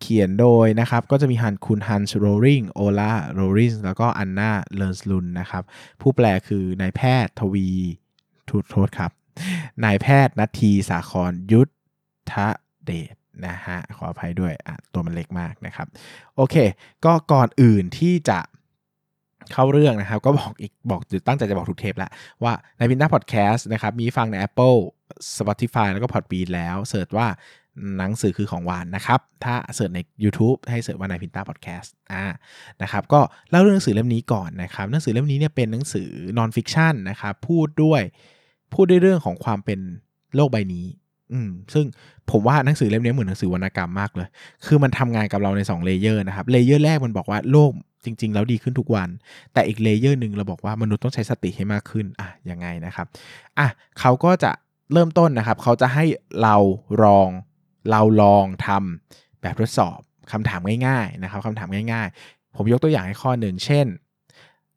เขียนโดยนะครับก็จะมีฮันคุณฮันส์โรริงโอลาโรริงแล้วก็อันนาเลนส์ลุนนะครับผู้แปลคือนายแพทย์ทวีทุโทษครับนายแพทย์นัททีสาครยุทธเดชนะฮะขออภัยด้วยอะตัวมันเล็กมากนะครับ โอเค ก็ก่อนอื่นที่จะเข้าเรื่องนะครับ ก็บอกอีกบอกตั้งใจจะบอกทุกเทปแล้วว่านายพินต้าพอดแคสต์นะครับ มีฟังใน Apple Spotify แล้วก็ Podbean แล้ว search ว่า หนังสือคือของหวานนะครับ ถ้า search ใน YouTube ให้ search ว่านายพินต้าพอดแคสต์อ่านะครับก็เล่าเรื่องหนังสือเล่มนี้ก่อนนะครับหนังสือเล่มนี้เนี่ยเป็นหนังสือ non-fiction นะครับพูดด้วยพูดด้วยเรื่องของความเป็นโลกใบนี้อืมซึ่งผมว่าหนังสือเล่มนี้เหมือนหนังสือวรรณกรรมมากเลย คือมันทำงานกับเราใน2 layer นะครับ layer แรกมันบอกว่าโลกจริง ๆ แล้วดีขึ้นทุกวัน แต่อีกเลเยอร์หนึ่งเราบอกว่ามนุษย์ต้องใช้สติให้มากขึ้นอะยังไงนะครับอะเขาก็จะเริ่มต้นนะครับ เขาจะให้เราลอง เราลองทำแบบทดสอบคำถามง่ายๆนะครับคำถามง่าย ๆ ผมยกตัวอย่างให้ข้อหนึ่งเช่น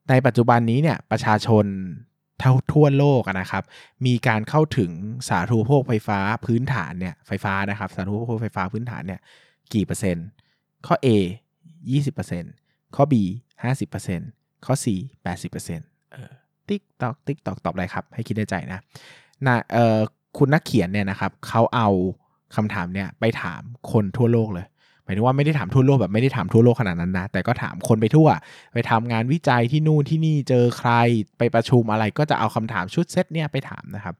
ในปัจจุบันนี้เนี่ยประชาชนเท่าทั่วโลกนะครับ มีการเข้าถึงสาธารณูปโภคไฟฟ้าพื้นฐานเนี่ยไฟฟ้านะครับสาธารณูปโภคไฟฟ้าพื้นฐานเนี่ยกี่เปอร์เซ็นต์ ข้อ A 20%ข้อ B 50%ข้อ C 80%เออติ๊กตอกติ๊กตอกตอบอะไรครับ ให้คิดในใจนะนะเออคุณนักเขียนเนี่ยนะครับเขาเอา คำถามเนี่ยไปถามคนทั่วโลกเลยหมายถึงว่าไม่ได้ถามทั่วโลกแบบไม่ได้ถามทั่วโลกขนาดนั้นนะ แต่ก็ถามคนไปทั่ว ไปทำงานวิจัยที่นู่นที่นี่เจอใครไปประชุมอะไรก็จะเอาคำถามชุดเซตเนี่ยไปถามนะครับ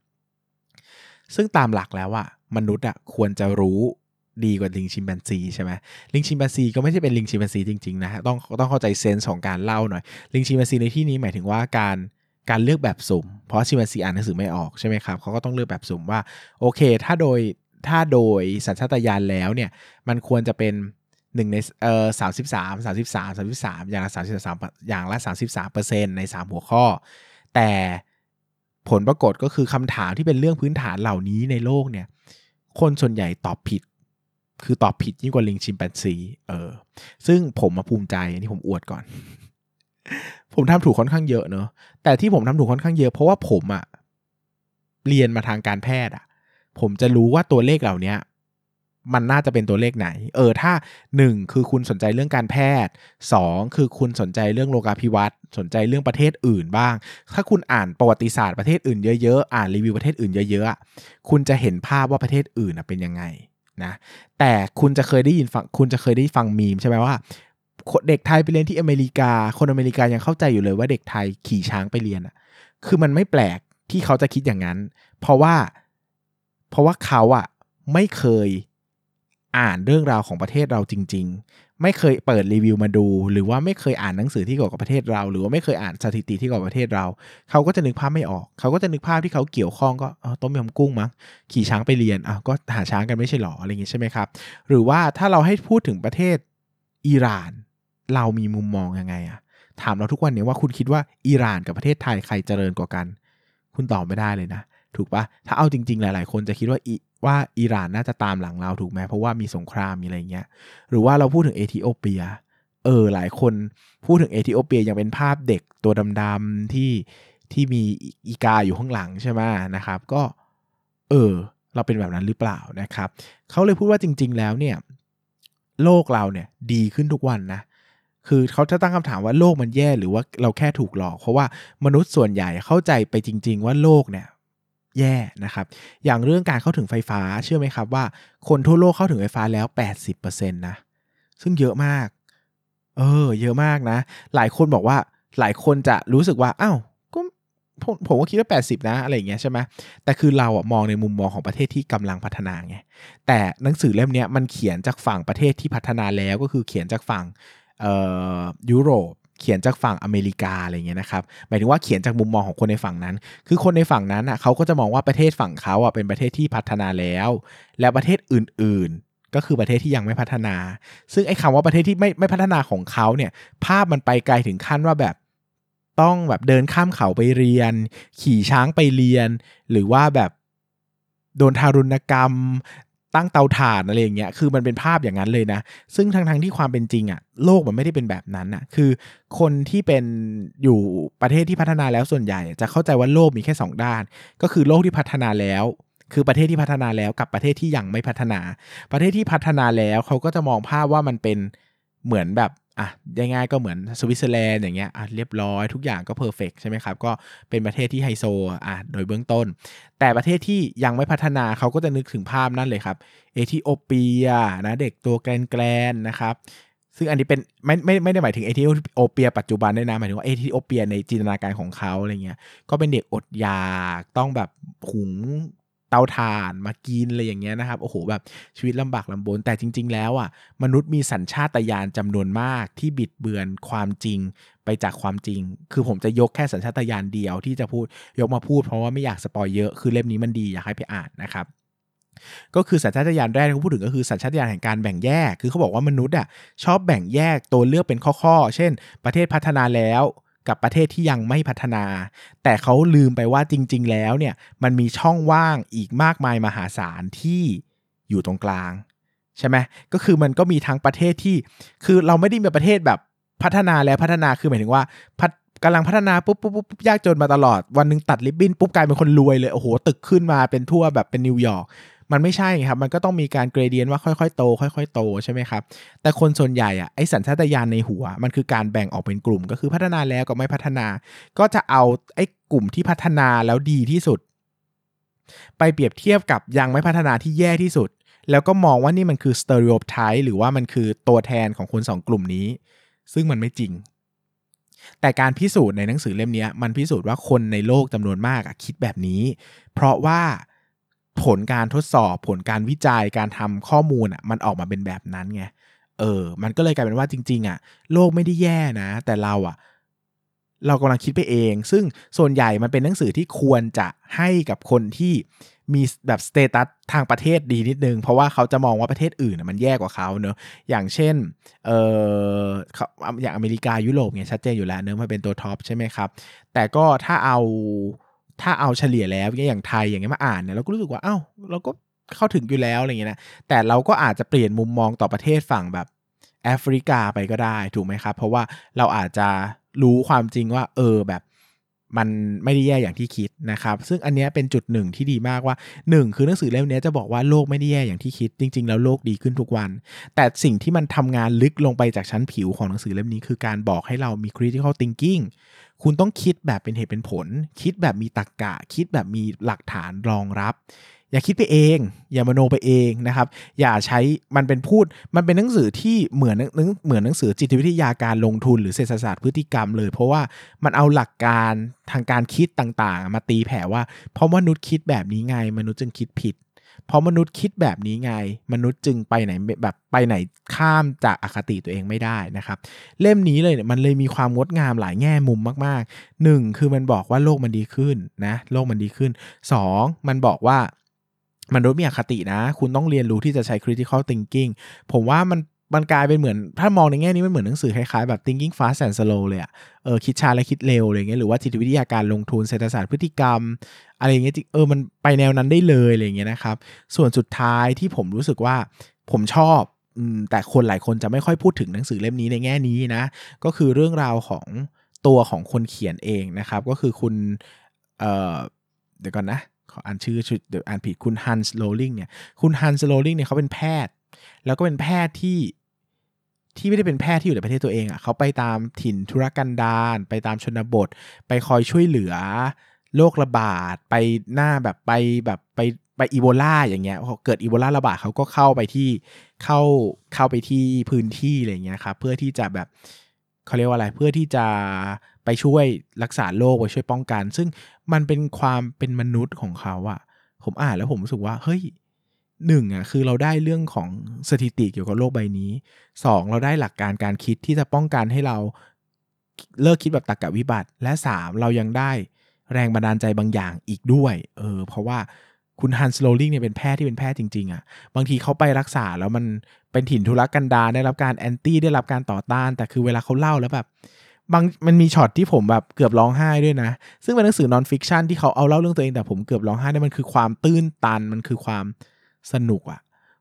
ซึ่งตามหลักแล้วอะมนุษย์อะควรจะรู้ดีกว่าลิงชิมแปนซีใช่ไหมลิงชิมแปนซีก็ไม่ใช่เป็นลิงชิมแปนซีจริงๆนะต้องต้องเข้าใจเซนส์ของการเล่าหน่อย ลิงชิมแปนซีในที่นี้หมายถึงว่าการการเลือกแบบสุ่มเพราะชิมแปนซีอ่านหนังสือไม่ออกใช่ไหมครับเขาก็ต้องเลือกแบบสุ่มว่าโอเค ถ้าโดย ถ้าโดยสัญชาตญาณแล้วเนี่ยมันควรจะเป็นหนึ่งในเอ่อสามสิบสามสามสิบสามสามสิบสามอย่างละสามสิบสามอย่างละสามสิบสามเปอร์เซ็นต์ในสามหัวข้อ แต่ผลปรากฏก็คือคำถามที่เป็นเรื่องพื้นฐานเหล่านี้ในโลกเนี่ย คนส่วนใหญ่ตอบผิด คือตอบผิดยิ่งกว่าลิงชิมแปนซีเออ ซึ่งผมมาภูมิใจอันนี้ผมอวดก่อน ผมทำถูกค่อนข้างเยอะเนอะแต่ที่ผมทำถูกค่อนข้างเยอะเพราะว่าผมอะเรียนมาทางการแพทย์อะ ผมจะรู้ว่าตัวเลขเหล่านี้มันน่าจะเป็นตัวเลขไหน เออ ถ้า 1 คือคุณสนใจเรื่องการแพทย์ 2 คือคุณสนใจเรื่องโลกาภิวัตน์สนใจเรื่องประเทศอื่นบ้าง ถ้าคุณอ่านประวัติศาสตร์ประเทศอื่นเยอะๆ อ่านรีวิวประเทศอื่นเยอะๆ คุณจะเห็นภาพว่าประเทศอื่นเป็นยังไงนะ แต่คุณจะเคยได้ยินฟัง คุณจะเคยได้ฟังมีมใช่ไหมว่า เด็กไทยไปเรียนที่อเมริกา คนอเมริกายังเข้าใจอยู่เลยว่าเด็กไทยขี่ช้างไปเรียนอะคือมันไม่แปลกที่เขาจะคิดอย่างนั้น เพราะว่า ราะว่าเขาอะไม่เคยอ่านเรื่องราวของประเทศเราจริง ๆ ไม่เคยเปิดรีวิวมาดู หรือว่าไม่เคยอ่านหนังสือที่เกี่ยวกับประเทศเรา หรือว่าไม่เคยอ่านสถิติที่เกี่ยวกับประเทศเรา เขาก็จะนึกภาพไม่ออก เขาก็จะนึกภาพที่เขาเกี่ยวข้องก็ต้มยำกุ้งมั้งขี่ช้างไปเรียนอะก็หาช้างกันไม่ใช่หรออะไรอย่างงี้ใช่ไหมครับ หรือว่าถ้าเราให้พูดถึงประเทศอิหร่าน เรามีมุมมองยังไงอะถามเราทุกวันนี้ว่าคุณคิดว่าอิหร่านกับประเทศไทยใครเจริญกว่ากัน คุณตอบไม่ได้เลยนะ ถูกปะถ้าเอาจริง ๆ หลาย ๆ คนจะคิดว่าว่าอิหร่านน่าจะตามหลังเราถูกไหมเพราะว่ามีสงครามมีอะไรเงี้ยหรือว่าเราพูดถึงเอธิโอเปียเออหลายคนพูดถึงเอธิโอเปียยังเป็นภาพเด็กตัวดำๆที่ที่มีอีกาอยู่ข้างหลังใช่ไหมนะครับ ก็เออเราเป็นแบบนั้นหรือเปล่านะครับเขาเลยพูดว่าจริง ๆ แล้วเนี่ยโลกเราเนี่ยดีขึ้นทุกวันนะคือเขาจะตั้งคำถามว่าโลกมันแย่หรือว่าเราแค่ถูกหลอก เพราะว่ามนุษย์ส่วนใหญ่เข้าใจไปจริง ๆ ว่าโลกเนี่ย แย่นะครับ อย่างเรื่องการเข้าถึงไฟฟ้าเชื่อไหมครับว่า คนทั่วโลกเข้าถึงไฟฟ้าแล้ว 80%นะซึ่งเยอะมาก เออ เยอะมากนะ หลายคนบอกว่าหลายคนจะรู้สึกว่าอ้าวก็ผมผมก็คิดว่า 80 นะอะไรอย่างเงี้ยใช่ไหมแต่คือเราอะมองในมุมมองของประเทศที่กำลังพัฒนาไงแต่หนังสือเล่มนี้มันเขียนจากฝั่งประเทศที่พัฒนาแล้วก็คือเขียนจากฝั่งยุโรป เขียนจากฝั่งอเมริกาอะไรเงี้ยนะครับหมายถึงว่าเขียนจากมุมมองของคนในฝั่งนั้น คือคนในฝั่งนั้นอะเขาก็จะมองว่าประเทศฝั่งเขาอะเป็นประเทศที่พัฒนาแล้ว และประเทศอื่นก็คือประเทศที่ยังไม่พัฒนา ซึ่งไอ้คำว่าประเทศที่ไม่ไม่พัฒนาของเขาเนี่ย ภาพมันไปไกลถึงขั้นว่าแบบต้องแบบเดินข้ามเขาไปเรียน ขี่ช้างไปเรียน หรือว่าแบบโดนทารุณกรรม ตั้งเตาถ่านอะไรอย่างเงี้ยคือมันเป็นภาพอย่างนั้นเลยนะ ซึ่งทั้งทงๆที่ความเป็นจริงอะโลกมันไม่ได้เป็นแบบนั้นอะคือคนที่เป็นอยู่ประเทศที่พัฒนาแล้วส่วนใหญ่ จะเข้าใจว่าโลกมีแค่สองด้าน ก็คือโลกที่พัฒนาแล้วคือประเทศที่พัฒนาแล้วกับประเทศที่ยังไม่พัฒนา ประเทศที่พัฒนาแล้วเขาก็จะมองภาพว่ามันเป็นเหมือนแบบ อะง่ายๆก็เหมือนสวิตเซอร์แลนด์อย่างเงี้ยอะเรียบร้อยทุกอย่างก็ perfect ใช่ไหมครับ ก็เป็นประเทศที่ไฮโซอะโดยเบื้องต้น แต่ประเทศที่ยังไม่พัฒนาเขาก็จะนึกถึงภาพนั่นเลยครับเอธิโอเปียนะเด็กตัวแกรนๆนะครับซึ่งอันนี้เป็นไม่ไม่ไม่ได้หมายถึงเอธิโอเปียปัจจุบันด้วยนะหมายถึงว่าเอธิโอเปียในจินตนาการของเขาอะไรเงี้ยก็เป็นเด็กอดอยากต้องแบบหุง เตาถ่านมากินอะไรอย่างเงี้ยนะครับโอ้โหแบบชีวิตลำบากลำบน แต่จริง ๆ แล้วอะมนุษย์มีสัญชาตญาณจำนวนมากที่บิดเบือนความจริงไปจากความจริง คือผมจะยกแค่สัญชาตญาณเดียวที่จะพูดยกมาพูดเพราะว่าไม่อยาก spoil เยอะคือเล่มนี้มันดีอยากให้ไปอ่านนะครับก็คือสัญชาตญาณแรกที่เขาพูดถึงก็คือสัญชาตญาณแห่งการแบ่งแยก คือเขาบอกว่ามนุษย์อะชอบแบ่งแยกตัวเลือกเป็นข้อๆ เช่น ประเทศพัฒนาแล้ว กับประเทศที่ยังไม่พัฒนา แต่เขาลืมไปว่าจริง ๆ แล้วเนี่ยมันมีช่องว่างอีกมากมายมหาศาลที่อยู่ตรงกลางใช่ไหมก็คือมันก็มีทั้งประเทศที่ คือเราไม่ได้มีประเทศแบบพัฒนาแล้วพัฒนาคือหมายถึงว่าพัฒกำลังพัฒนาปุ๊บปุ๊บปุ๊บยากจนมาตลอดวันหนึงตัดริบบิ้นปุ๊บกลายเป็นคนรวยเลยโอ้โหตึกขึ้นมาเป็นทั่วแบบเป็นนิวยอร์ก มันไม่ใช่ครับ มันก็ต้องมีการเกรเดียนว่าค่อยๆโต ค่อยๆโตใช่ไหมครับ แต่คนส่วนใหญ่อะไอสัญชาตญาณในหัว มันคือการแบ่งออกเป็นกลุ่ม ก็คือพัฒนาแล้วกับไม่พัฒนา ก็จะเอาไอ้กลุ่มที่พัฒนาแล้วดีที่สุด ไปเปรียบเทียบกับยังไม่พัฒนาที่แย่ที่สุด แล้วก็มองว่านี่มันคือสเตอริโอไทป์หรือว่ามันคือตัวแทนของคนสองกลุ่มนี้ ซึ่งมันไม่จริงแต่การพิสูจน์ในหนังสือเล่มนี้มันพิสูจน์ว่าคนในโลกจำนวนมากอะคิดแบบนี้ เพราะว่า ผลการทดสอบผลการวิจัยการทำข้อมูลอะมันออกมาเป็นแบบนั้นไงเออ มันก็เลยกลายเป็นว่าจริง ๆ อะ โลกไม่ได้แย่นะ แต่เราอะ เรากำลังคิดไปเอง ซึ่งส่วนใหญ่มันเป็นหนังสือที่ควรจะให้กับคนที่มีแบบสเตตัสทางประเทศดีนิดนึง เพราะว่าเขาจะมองว่าประเทศอื่นมันแย่กว่าเขาเนอะอย่างเช่นเอออย่างอเมริกายุโรปเนี่ยชัดเจนอยู่แล้วเนอะมันเป็นตัวท็อปใช่ไหมครับ แต่ก็ถ้าเอา ถ้าเอาเฉลี่ยแล้วอย่างไทยอย่างเงี้ยมาอ่านเนี่ยเราก็รู้สึกว่าเอ้าเราก็เข้าถึงอยู่แล้วอะไรเงี้ยนะแต่เราก็อาจจะเปลี่ยนมุมมองต่อประเทศฝั่งแบบแอฟริกาไปก็ได้ถูกไหมครับ เพราะว่าเราอาจจะรู้ความจริงว่า เออแบบมันไม่ได้แย่อย่างที่คิดนะครับ ซึ่งอันนี้เป็นจุดหนึ่งที่ดีมากว่า 1 คือหนังสือเล่มนี้จะบอกว่าโลกไม่ได้แย่อย่างที่คิด จริง ๆ แล้วโลกดีขึ้นทุกวัน แต่สิ่งที่มันทำงานลึกลงไปจากชั้นผิวของหนังสือเล่มนี้คือการบอกให้เรามี critical thinking คุณต้องคิดแบบเป็นเหตุเป็นผล คิดแบบมีตรรกกะ คิดแบบมีหลักฐานรองรับ อย่าคิดไปเอง อย่ามโนไปเองนะครับ อย่าใช้มันเป็นพูด มันเป็นหนังสือที่เหมือนเหมือนหนังสือจิตวิทยาการลงทุนหรือเศรษฐศาสตร์พฤติกรรมเลย เพราะว่ามันเอาหลักการทางการคิดต่างๆ มาตีแผ่ว่า เพราะมนุษย์คิดแบบนี้ไง มนุษย์จึงคิดผิด เพราะมนุษย์คิดแบบนี้ไง มนุษย์จึงไปไหนแบบไปไหนข้ามจากอคติตัวเองไม่ได้นะครับ เล่มนี้เลยเนี่ยมันเลยมีความงดงามหลายแง่มุมมากๆหนึ่งคือมันบอกว่าโลกมันดีขึ้นนะโลกมันดีขึ้นสองมันบอกว่ามนุษย์มีอคตินะ คุณต้องเรียนรู้ที่จะใช้ critical thinking ผมว่ามัน มันกลายเป็นเหมือน ถ้ามองในแง่นี้มันเหมือนหนังสือคล้ายๆแบบ thinking fast and slow เลยอะเออคิดช้าและคิดเร็วอะไรเงี้ยหรือว่าจิตวิทยาการลงทุนเศรษฐศาสตร์พฤติกรรม อะไรเงี้ยเออมันไปแนวนั้นได้เลยอะไรเงี้ยนะครับ ส่วนสุดท้ายที่ผมรู้สึกว่าผมชอบแต่คนหลายคนจะไม่ค่อยพูดถึงหนังสือเล่มนี้ในแง่นี้นะ ก็คือเรื่องราวของตัวของคนเขียนเองนะครับ ก็คือคุณเเดี๋ยวก่อนนะขออ่านชื่อเดี๋ยวอ่านผิดคุณฮันส์โรลิงเนี่ยคุณฮันส์โรลิงเนี่ยเขาเป็นแพทย์ แล้วก็เป็นแพทย์ที่ ที่ไม่ได้เป็นแพทย์ที่อยู่ในประเทศตัวเองอะ่ะเขาไปตามถิ่นธุรกันดารไปตามชนบท ไปคอยช่วยเหลือโรคระบาด ไปหน้าแบบไปแบบไปไปอีโบลาอย่างเงี้ยพอเกิดอีโบลาระบาดเขาก็เข้าไปที่เข้าเข้าไปที่พื้นที่อะไรเงี้ยครับเพื่อที่จะแบบเขาเรียกว่าอะไรเพื่อที่จะไปช่วยรักษาโรคไปช่วยป้องกัน ซึ่งมันเป็นความเป็นมนุษย์ของเขาอะผมอ่านแล้วผมรู้สึกว่าเฮ้ย หนึ่งอะคือเราได้เรื่องของสถิติเกี่ยวกับโลกใบนี้สองเราได้หลักการการคิดที่จะป้องกันให้เราเลิกคิดแบบตรรกะวิบัติ และสามเรายังได้แรงบันดาลใจบางอย่างอีกด้วยเออเพราะว่าคุณฮันส์ โรสลิงเนี่ยเป็นแพทย์ที่เป็นแพทย์จริง ๆอะ่ะบางทีเขาไปรักษาแล้วมันเป็นถิ่นทุรกันดารได้รับการ anti ได้รับการต่อต้าน แต่คือเวลาเขาเล่าแล้วแบบบางมันมีช็อตที่ผมแบบเกือบร้องไห้ด้วยนะ ซึ่งเป็นหนังสือ non-fiction ที่เขาเอาเล่าเรื่องตัวเองแต่ผมเกือบร้องไห้ได้มันคือความตื้นตันมันคือความ สนุกอะ่ะ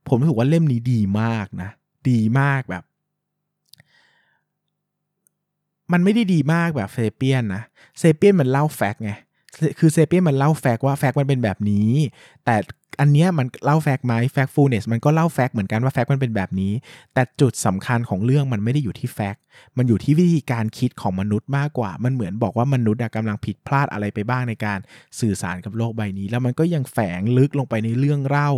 ผมรู้สึกว่าเล่มนี้ดีมากนะ ดีมากแบบ มันไม่ได้ดีมากแบบเซเปียนนะ เซเปียนมันเล่าแฟกต์ไง คือเซเปียนมันเล่าแฟกว่าแฟกมันเป็นแบบนี้ แต่อันเนี้ยมันเล่าแฟกไหมแฟกฟูลเนสมันก็เล่าแฟกเหมือนกันว่าแฟกมันเป็นแบบนี้ แต่จุดสำคัญของเรื่องมันไม่ได้อยู่ที่แฟกมันอยู่ที่วิธีการคิดของมนุษย์มากกว่า มันเหมือนบอกว่ามนุษย์อะกำลังผิดพลาดอะไรไปบ้างในการสื่อสารกับโลกใบนี้ แล้วมันก็ยังแฝงลึกลงไปในเรื่องเล่า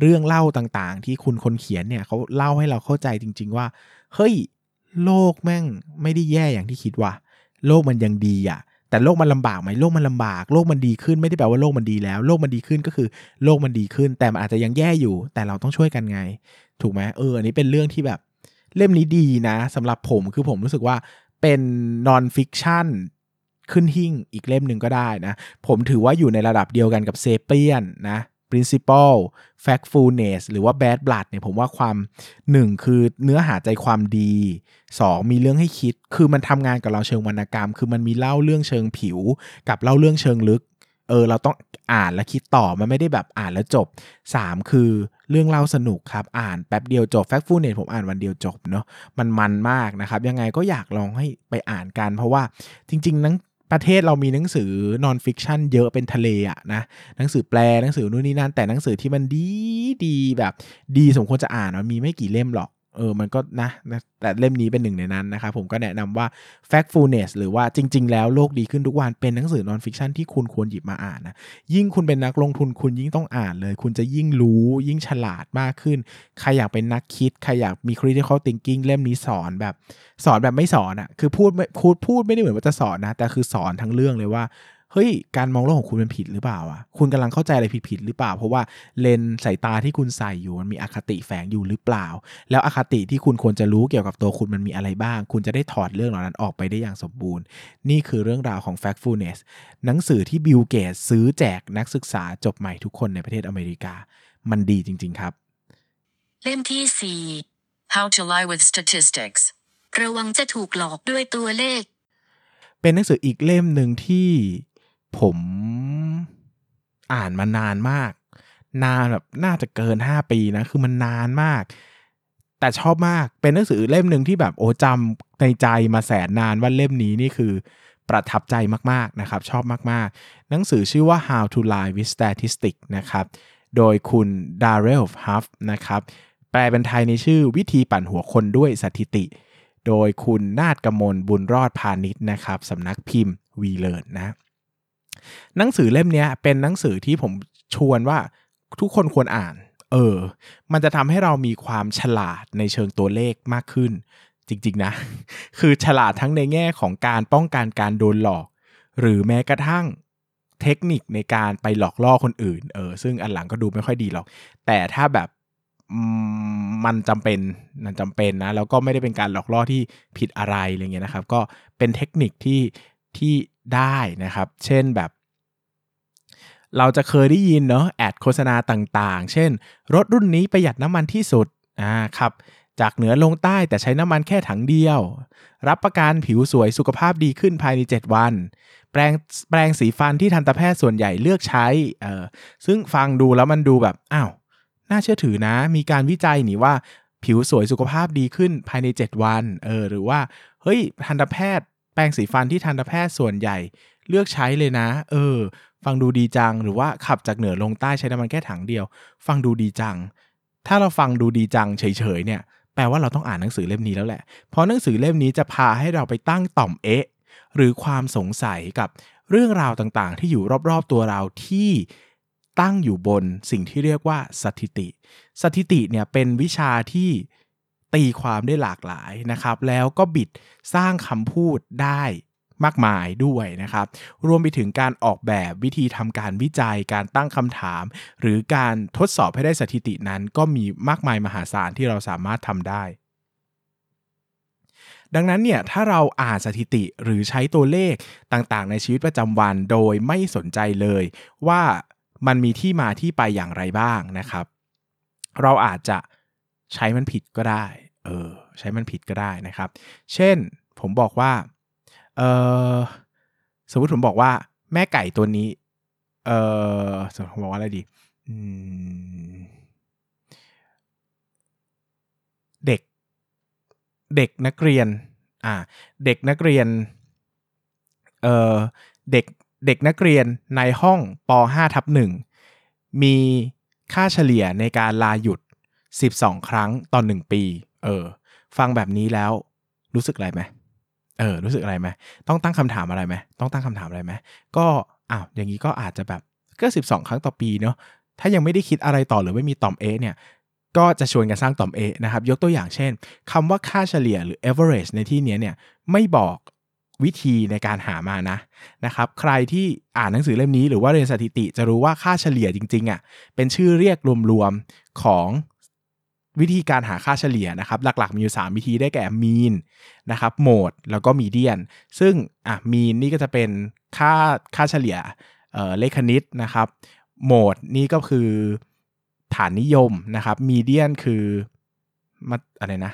เรื่องเล่าต่างๆ ที่คุณคนเขียนเนี่ยเขาเล่าให้เราเข้าใจจริง ๆ ว่าเฮ้ยโลกแม่งไม่ได้แย่อย่างที่คิดว่ะโลกมันยังดีอะ แต่โลกมันลำบากไหมโลกมันลำบากโลกมันดีขึ้นไม่ได้แปลว่าโลกมันดีแล้ว โลกมันดีขึ้นก็คือ โลกมันดีขึ้น แต่มันอาจจะยังแย่อยู่ แต่เราต้องช่วยกันไง ถูกไหมเอออันนี้เป็นเรื่องที่แบบเล่มนี้ดีนะสำหรับผมคือผมรู้สึกว่าเป็น non-fiction ขึ้นหิ้งอีกเล่มหนึ่งก็ได้นะ ผมถือว่าอยู่ในระดับเดียวกันกับเซเปียนนะ principle factfulness หรือว่า bad blood เนี่ยผมว่าความหนึ่งคือเนื้อหาใจความดี2มีเรื่องให้คิด คือมันทำงานกับเราเชิงวรรณกรรม คือมันมีเล่าเรื่องเชิงผิว กับเล่าเรื่องเชิงลึก เออ เราต้องอ่านและคิดต่อ มันไม่ได้แบบอ่านแล้วจบ 3 คือเรื่องเล่าสนุกครับ อ่านแป๊บเดียวจบ factfulness ผมอ่านวันเดียวจบเนาะ มันมันมากนะครับ ยังไงก็อยากลองให้ไปอ่านกัน เพราะว่าจริง ๆ นั้น ประเทศเรามีหนังสือ non-fiction เยอะเป็นทะเลอะนะหนังสือแปลหนังสือนู่นนี่นั่นแต่หนังสือที่มันดีดีแบบ ดีสมควรจะอ่านมันมีไม่กี่เล่มหรอก เออมันก็นะนะ แต่เล่มนี้เป็นหนึ่งในนั้นนะครับผมก็แนะนำว่า factfulness หรือว่าจริง ๆ แล้วโลกดีขึ้นทุกวันเป็นหนังสือ non-fiction ที่คุณควรหยิบมาอ่านนะยิ่งคุณเป็นนักลงทุนคุณยิ่งต้องอ่านเลย คุณจะยิ่งรู้ยิ่งฉลาดมากขึ้น ใครอยากเป็นนักคิด ใครอยากมี critical thinking เล่มนี้สอนแบบ สอนแบบไม่สอนอะ่ะคือพูดไม่พูดพูดไม่ได้เหมือนว่าจะสอนนะแต่คือสอนทั้งเรื่องเลยว่า เฮ้ยการมองโลกของคุณเป็นผิดหรือเปล่าอะคุณกำลังเข้าใจอะไรผิดๆหรือเปล่า เพราะว่าเลนส์สายตาที่คุณใส่อยู่มันมีอคติแฝงอยู่หรือเปล่า แล้วอคติที่คุณควรจะรู้เกี่ยวกับตัวคุณมันมีอะไรบ้าง คุณจะได้ถอดเรื่องเหล่านั้นออกไปได้อย่างสมบูรณ์ นี่คือเรื่องราวของ factfulness หนังสือที่บิลเกตซื้อแจกนักศึกษาจบใหม่ทุกคนในประเทศอเมริกา มันดีจริง ๆครับ
เล่มที่สี่
How to Lie with Statistics.
ระวังจะถูกหลอกด้วยตัวเลข
เป็นหนังสืออีกเล่มหนึ่งที่ ผมอ่านมานานมาก นานแบบน่าจะเกิน 5 ปีนะ คือมันนานมาก แต่ชอบมากเป็นหนังสือเล่มหนึ่งที่แบบโอ้จำในใจมาแสนนานว่าเล่มนี้นี่คือประทับใจมากๆนะครับ ชอบมากๆ หนังสือชื่อว่า How to Lie with Statistics นะครับ โดยคุณ Darrell Huff นะครับ แปลเป็นไทยในชื่อวิธีปั่นหัวคนด้วยสถิติ โดยคุณนาฏกมลบุญรอดพาณิชย์นะครับสำนักพิมพ์วีเลนนะ หนังสือเล่มนี้เป็นหนังสือที่ผมชวนว่าทุกคนควรอ่าน เออ มันจะทำให้เรามีความฉลาดในเชิงตัวเลขมากขึ้น จริง ๆ นะ คือฉลาดทั้งในแง่ของการป้องกันการโดนหลอก หรือแม้กระทั่งเทคนิคในการไปหลอกล่อคนอื่น เออ ซึ่งอันหลังก็ดูไม่ค่อยดีหรอก แต่ถ้าแบบมันจำเป็นมันจำเป็นนะ แล้วก็ไม่ได้เป็นการหลอกล่อที่ผิดอะไรอะไรเงี้ยนะครับ ก็เป็นเทคนิคที่ที่ ได้นะครับ เช่นแบบ เราจะเคยได้ยินเนาะแอดโฆษณาต่างๆ เช่น รถรุ่นนี้ประหยัดน้ำมันที่สุดอ่าครับจากเหนือลงใต้แต่ใช้น้ำมันแค่ถังเดียว รับประกันผิวสวยสุขภาพดีขึ้นภายใน 7 วัน แปรงแปรงสีฟันที่ทันตแพทย์ส่วนใหญ่เลือกใช้เออซึ่งฟังดูแล้วมันดูแบบอ้าวน่าเชื่อถือนะ มีการวิจัยนี่ว่าผิวสวยสุขภาพดีขึ้นภายใน 7 วันเออหรือว่าเฮ้ยทันตแพทย์ แปรงสีฟันที่ทันตแพทย์ส่วนใหญ่เลือกใช้เลยนะ เออ ฟังดูดีจัง หรือว่าขับจากเหนือลงใต้ใช้น้ำมันแค่ถังเดียว ฟังดูดีจัง ถ้าเราฟังดูดีจังเฉยๆเนี่ย แปลว่าเราต้องอ่านหนังสือเล่มนี้แล้วแหละ เพราะหนังสือเล่มนี้จะพาให้เราไปตั้งต่อมเอ๊ะ หรือความสงสัยกับเรื่องราวต่างๆ ที่อยู่รอบๆตัวเราที่ตั้งอยู่บนสิ่งที่เรียกว่าสถิติ สถิติเนี่ยเป็นวิชาที่ ตีความได้หลากหลายนะครับ แล้วก็บิดสร้างคำพูดได้มากมายด้วยนะครับ รวมไปถึงการออกแบบวิธีทำการวิจัยการตั้งคำถาม หรือการทดสอบให้ได้สถิตินั้น ก็มีมากมายมหาศาลที่เราสามารถทำได้ ดังนั้นเนี่ยถ้าเราอ่านสถิติหรือใช้ตัวเลขต่างๆ ในชีวิตประจำวันโดยไม่สนใจเลย ว่ามันมีที่มาที่ไปอย่างไรบ้างนะครับ เราอาจจะใช้มันผิดก็ได้ เออใช้มันผิดก็ได้นะครับ เช่นผมบอกว่าเออสมมติผมบอกว่าแม่ไก่ตัวนี้ เออสมมติผมบอกว่าอะไรดีเด็ก เด็กนักเรียน อ่า เด็กนักเรียน เออเด็ก เด็กนักเรียนในห้องป .5 ทับ1มีค่าเฉลี่ยในการลาหยุด 12 ครั้งต่อ 1 ปี เออ ฟังแบบนี้แล้วรู้สึกอะไรไหมเออ รู้สึกอะไรไหมต้องตั้งคำถามอะไรไหมต้องตั้งคำถามอะไรไหมก็อ้าวอย่างนี้ก็อาจจะแบบก็12ครั้งต่อปีเนาะถ้ายังไม่ได้คิดอะไรต่อหรือไม่มีต่อมเอเนี่ยก็จะชวนกันสร้างต่อมเอนะครับ ยกตัวอย่างเช่นคำว่าค่าเฉลี่ยหรือ average ในที่นี้เนี่ยไม่บอกวิธีในการหามานะนะครับ ใครที่อ่านหนังสือเล่มนี้หรือว่าเรียนสถิติจะรู้ว่าค่าเฉลี่ยจริงๆอะเป็นชื่อเรียกรวมๆของ วิธีการหาค่าเฉลี่ยนะครับ หลักๆ มีอยู่ 3 วิธีได้แก่ mean นะครับ mode แล้วก็ median ซึ่งอะ mean นี่ก็จะเป็นค่าค่าเฉลี่ยเเลขคณิตนะครับ mode นี่ก็คือฐานนิยมนะครับ median คือมัอะไรนะ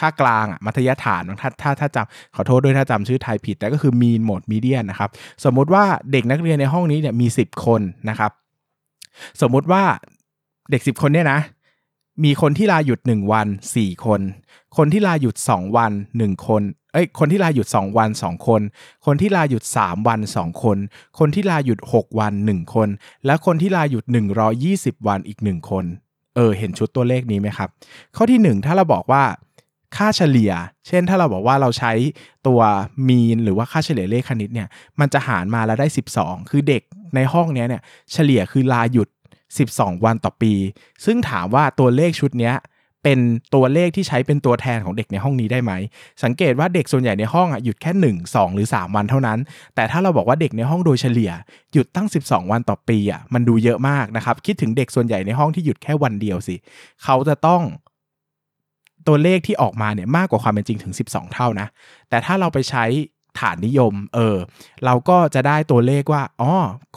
ค่ากลางอะมัธยฐานถ้าถ้าถ้าจำขอโทษด้วยถ้าจำชื่อไทยผิด แต่ก็คือ mean mode median นะครับ สมมุติว่าเด็กนักเรียนในห้องนี้เนี่ยมี 10 คนนะครับ สมมุติว่าเด็ก 10 คนเนี่ยนะ มีคนที่ลาหยุด 1 วัน 4 คน คนที่ลาหยุด 2 วัน 1 คน เอ้ย คนที่ลาหยุด 2 วัน 2 คน คนที่ลาหยุด 3 วัน 2 คน คนที่ลาหยุด 6 วัน 1 คน และคนที่ลาหยุด 120 วันอีก 1 คน เออ เห็นชุดตัวเลขนี้ไหมครับ ข้อที่ 1 ถ้าเราบอกว่าค่าเฉลี่ย เช่น ถ้าเราบอกว่าเราใช้ตัวมีนหรือว่าค่าเฉลี่ยเลขคณิตเนี่ย มันจะหารมาแล้วได้ 12 คือเด็กในห้องนี้เนี่ย เฉลี่ยคือลาหยุด 12 วันต่อปี ซึ่งถามว่าตัวเลขชุดนี้เป็นตัวเลขที่ใช้เป็นตัวแทนของเด็กในห้องนี้ได้ไหม สังเกตว่าเด็กส่วนใหญ่ในห้องอะหยุดแค่ 1 2 หรือ 3 วันเท่านั้น แต่ถ้าเราบอกว่าเด็กในห้องโดยเฉลี่ย หยุดตั้ง 12 วันต่อปีอะมันดูเยอะมากนะครับ คิดถึงเด็กส่วนใหญ่ในห้องที่หยุดแค่วันเดียวสิ เขาจะต้องตัวเลขที่ออกมาเนี่ยมากกว่าความเป็นจริงถึง 12 เท่านะ แต่ถ้าเราไปใช้ ฐานนิยม เออ เราก็จะได้ตัวเลขว่า อ๋อ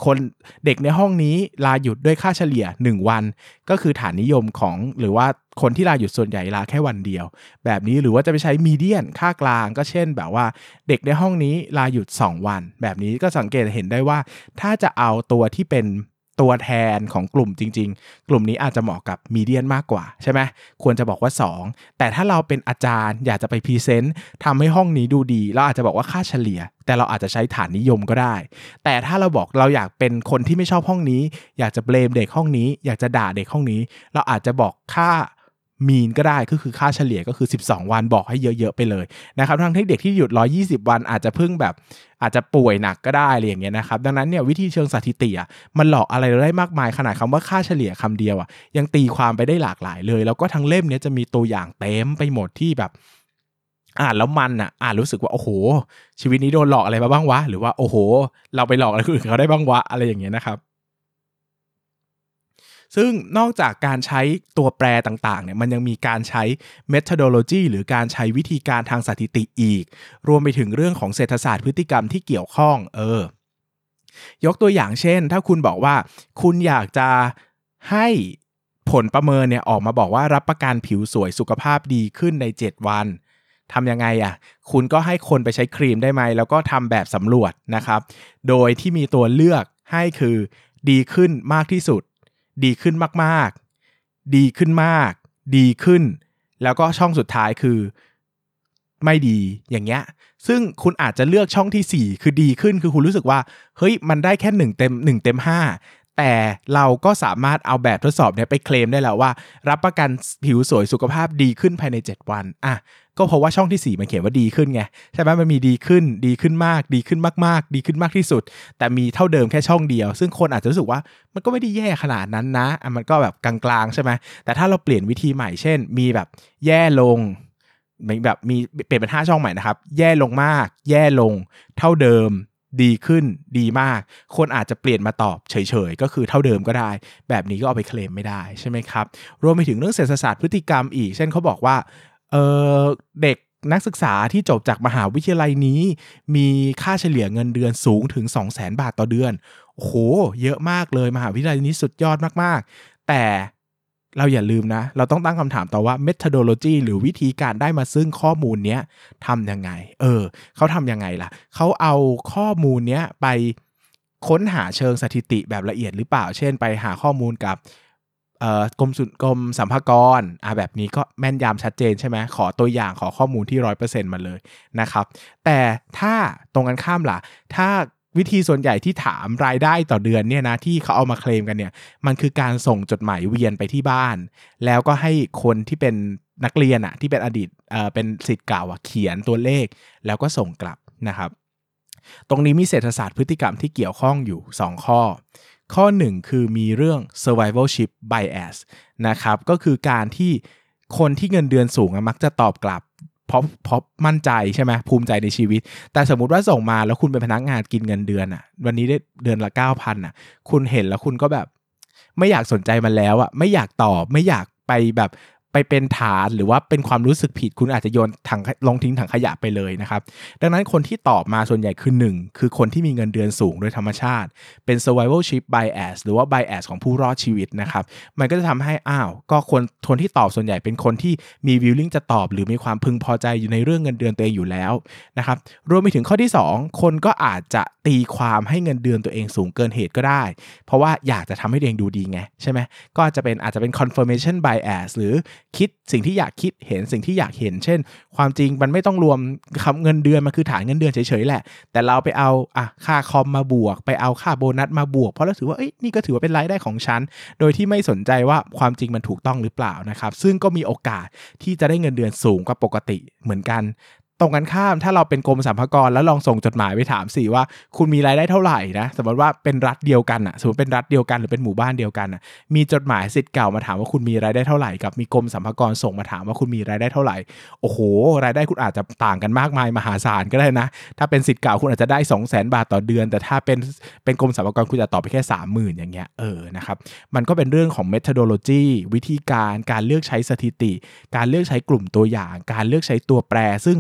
คนเด็กในห้องนี้ลาหยุดด้วยค่าเฉลี่ย 1 วัน ก็คือฐานนิยมของหรือว่าคนที่ลาหยุดส่วนใหญ่ลาแค่วันเดียว แบบนี้หรือว่าจะไปใช้มีเดียนค่ากลางก็เช่นแบบว่า เด็กในห้องนี้ลาหยุด 2 วัน แบบนี้ก็สังเกตเห็นได้ว่า ถ้าจะเอาตัวที่เป็น ตัวแทนของกลุ่มจริง ๆ กลุ่มนี้อาจจะเหมาะกับมีเดียนมากกว่าใช่ไหมควรจะบอกว่า 2 แต่ถ้าเราเป็นอาจารย์อยากจะไป present ทำให้ห้องนี้ดูดี เราอาจจะบอกว่าค่าเฉลี่ย แต่เราอาจจะใช้ฐานนิยมก็ได้ แต่ถ้าเราบอกเราอยากเป็นคนที่ไม่ชอบห้องนี้ อยากจะ blame เด็กห้องนี้ อยากจะด่าเด็กห้องนี้ เราอาจจะบอกค่า mean ก็ได้ก็คือค่าเฉลี่ยก็คือ 12 วันบอกให้เยอะๆไปเลยนะครับทั้งที่เด็กที่หยุด 120 วันอาจจะเพิ่งแบบอาจจะป่วยหนักก็ได้อะไรอย่างเงี้ยนะครับดังนั้นเนี่ยวิธีเชิงสถิติอะมันหลอกอะไรเราได้มากมายขนาดคำว่าค่าเฉลี่ยคำเดียวอะยังตีความไปได้หลากหลายเลย แล้วก็ทั้งเล่มเนี้ยจะมีตัวอย่างเต็มไปหมดที่แบบอ่านแล้วมันอะอ่านรู้สึกว่าโอ้โห ชีวิตนี้โดนหลอกอะไรมาบ้างวะหรือว่าโอ้โห เราไปหลอกอะไรคนอื่นเขาได้บ้างวะอะไรอย่างเงี้ยนะครับ ซึ่งนอกจากการใช้ตัวแปรต่างๆเนี่ยมันยังมีการใช้ methodology หรือการใช้วิธีการทางสถิติอีก รวมไปถึงเรื่องของเศรษฐศาสตร์พฤติกรรมที่เกี่ยวข้องเออยกตัวอย่างเช่น ถ้าคุณบอกว่าคุณอยากจะให้ผลประเมินเนี่ยออกมาบอกว่ารับประกันผิวสวยสุขภาพดีขึ้นใน 7 วันทำยังไงอะ คุณก็ให้คนไปใช้ครีมได้ไหม แล้วก็ทำแบบสำรวจนะครับ โดยที่มีตัวเลือกให้คือดีขึ้นมากที่สุด ดีขึ้นมากๆ ดีขึ้นมาก ดีขึ้น แล้วก็ช่องสุดท้ายคือ ไม่ดีอย่างเงี้ย ซึ่งคุณอาจจะเลือกช่องที่ 4 คือดีขึ้นคือคุณรู้สึกว่า เฮ้ยมันได้แค่1เต็ม1เต็ม5 แต่เราก็สามารถเอาแบบทดสอบเนี้ยไปเคลมได้แล้วว่า รับประกันผิวสวยสุขภาพดีขึ้นภายใน 7 วันอะก็เพราะว่าช่องที่ 4 มันเขียนว่าดีขึ้นไงใช่ไหมมันมีดีขึ้นดีขึ้นมาก ดีขึ้นมากๆ ดีขึ้นมากที่สุด แต่มีเท่าเดิมแค่ช่องเดียว ซึ่งคนอาจจะรู้สึกว่ามันก็ไม่ได้แย่ขนาดนั้นนะอะมันก็แบบกลางๆใช่ไหมแต่ถ้าเราเปลี่ยนวิธีใหม่เช่น มีแบบแย่ลงแบบมีเปลี่ยนเป็น5ช่องใหม่นะครับ แย่ลงมาก แย่ลง เท่าเดิม ดีขึ้นดีมาก คนอาจจะเปลี่ยนมาตอบเฉยๆ ก็คือเท่าเดิมก็ได้ แบบนี้ก็เอาไปเคลมไม่ได้ใช่ไหมครับ รวมไปถึงเรื่องเศรษฐศาสตร์พฤติกรรมอีก เช่นเขาบอกว่าเเด็กนักศึกษาที่จบจากมหาวิทยาลัยนี้ มีค่าเฉลี่ยเงินเดือนสูงถึง 2 0 0 0 0 0 บาทต่อเดือนโอ้โห เยอะมากเลยมหาวิทยาลัยนี้สุดยอดมากๆ แต่ เราอย่าลืมนะ เราต้องตั้งคำถามต่อว่า methodology หรือวิธีการได้มาซึ่งข้อมูลเนี้ยทำยังไง เออ เขาทำยังไงล่ะ เขาเอาข้อมูลเนี้ยไปค้นหาเชิงสถิติแบบละเอียดหรือเปล่า เช่น ไปหาข้อมูลกับกรมสุนกรมสัมภากรอะแบบนี้ก็แม่นยำชัดเจนใช่ไหมขอตัวอย่างขอข้อมูลที่ร้อยเปอร์เซ็นต์มาเลยนะครับ แต่ถ้าตรงกันข้ามล่ะ ถ้า วิธีส่วนใหญ่ที่ถามรายได้ต่อเดือนเนี่ยนะที่เขาเอามาเคลมกันเนี่ยมันคือการส่งจดหมายเวียนไปที่บ้าน แล้วก็ให้คนที่เป็นนักเรียนอะที่เป็นอดีตเอ่อเป็นสิทธิ์เก่าอะเขียนตัวเลข แล้วก็ส่งกลับนะครับ ตรงนี้มีเศรษฐศาสตร์พฤติกรรมที่เกี่ยวข้องอยู่ 2 ข้อ ข้อ 1 คือมีเรื่อง survivalship bias นะครับก็คือการที่คนที่เงินเดือนสูงมักจะตอบกลับ เพราะเพราะมั่นใจใช่ไหมภูมิใจในชีวิต แต่สมมุติว่าส่งมาแล้วคุณเป็นพนักงานกินเงินเดือนอะวันนี้ได้เดือนละ9,000อะคุณเห็นแล้วคุณก็แบบ ไม่อยากสนใจมันแล้วอะ ไม่อยากตอบไม่อยากไปแบบ ไปเป็นฐานหรือว่าเป็นความรู้สึกผิด คุณอาจจะโยนถังลงทิ้งถังขยะไปเลยนะครับ ดังนั้นคนที่ตอบมาส่วนใหญ่คือ 1 คือคนที่มีเงินเดือนสูงโดยธรรมชาติ เป็น survivalship bias หรือว่า bias ของผู้รอดชีวิตนะครับ มันก็จะทำให้อ้าวก็คนคนที่ตอบส่วนใหญ่เป็นคนที่มี willing จะตอบ หรือมีความพึงพอใจอยู่ในเรื่องเงินเดือนตัวเองอยู่แล้วนะครับรวมไปถึงข้อที่ 2 คนก็อาจจะตีความให้เงินเดือนตัวเองสูงเกินเหตุก็ได้ เพราะว่าอยากจะทำให้ตัวเองดูดีไงใช่ไหมก็อาจจะเป็นอาจจะเป็น confirmation bias หรือคิดสิ่งที่อยากคิดเห็นสิ่งที่อยากเห็น เช่น ความจริงมันไม่ต้องรวมคำเงินเดือนมันคือฐานเงินเดือนเฉยๆแหละ แต่เราไปเอาอะค่าคอมมาบวก ไปเอาค่าโบนัสมาบวก เพราะเราถือว่าเอ้ยนี่ก็ถือว่าเป็นรายได้ของฉัน โดยที่ไม่สนใจว่าความจริงมันถูกต้องหรือเปล่านะครับ ซึ่งก็มีโอกาสที่จะได้เงินเดือนสูงกว่าปกติเหมือนกัน ตรงกันข้ามถ้าเราเป็นกรมสรรพากรแล้วลองส่งจดหมายไปถามสิว่า คุณมีรายได้เท่าไหร่นะสมมติว่าเป็นรัฐเดียวกันอะสมมติเป็นรัฐเดียวกันหรือเป็นหมู่บ้านเดียวกันอะมีจดหมายสิทธิ์เก่ามาถามว่าคุณมีรายได้เท่าไหร่กับมีกรมสรรพากรส่งมาถามว่าคุณมีรายได้เท่าไหร่โอ้โห รายได้คุณอาจจะต่างกันมากมายมหาศาลก็ได้นะ ถ้าเป็นสิทธิ์เก่าคุณอาจจะได้ 2 0 0 0 0 0บาทต่อเดือน แต่ถ้าเป็นเป็นกรมสรรพากรคุณจะตอบไปแค่ 30,000 อย่างเงี้ยเออนะครับมันก็เป็นเรื่องของ methodology วิธีการการเลือกใช้สถิติ การเลือกใช้กลุ่มตัวอย่าง การเลือกใช้ตัวแปร ซึ่ง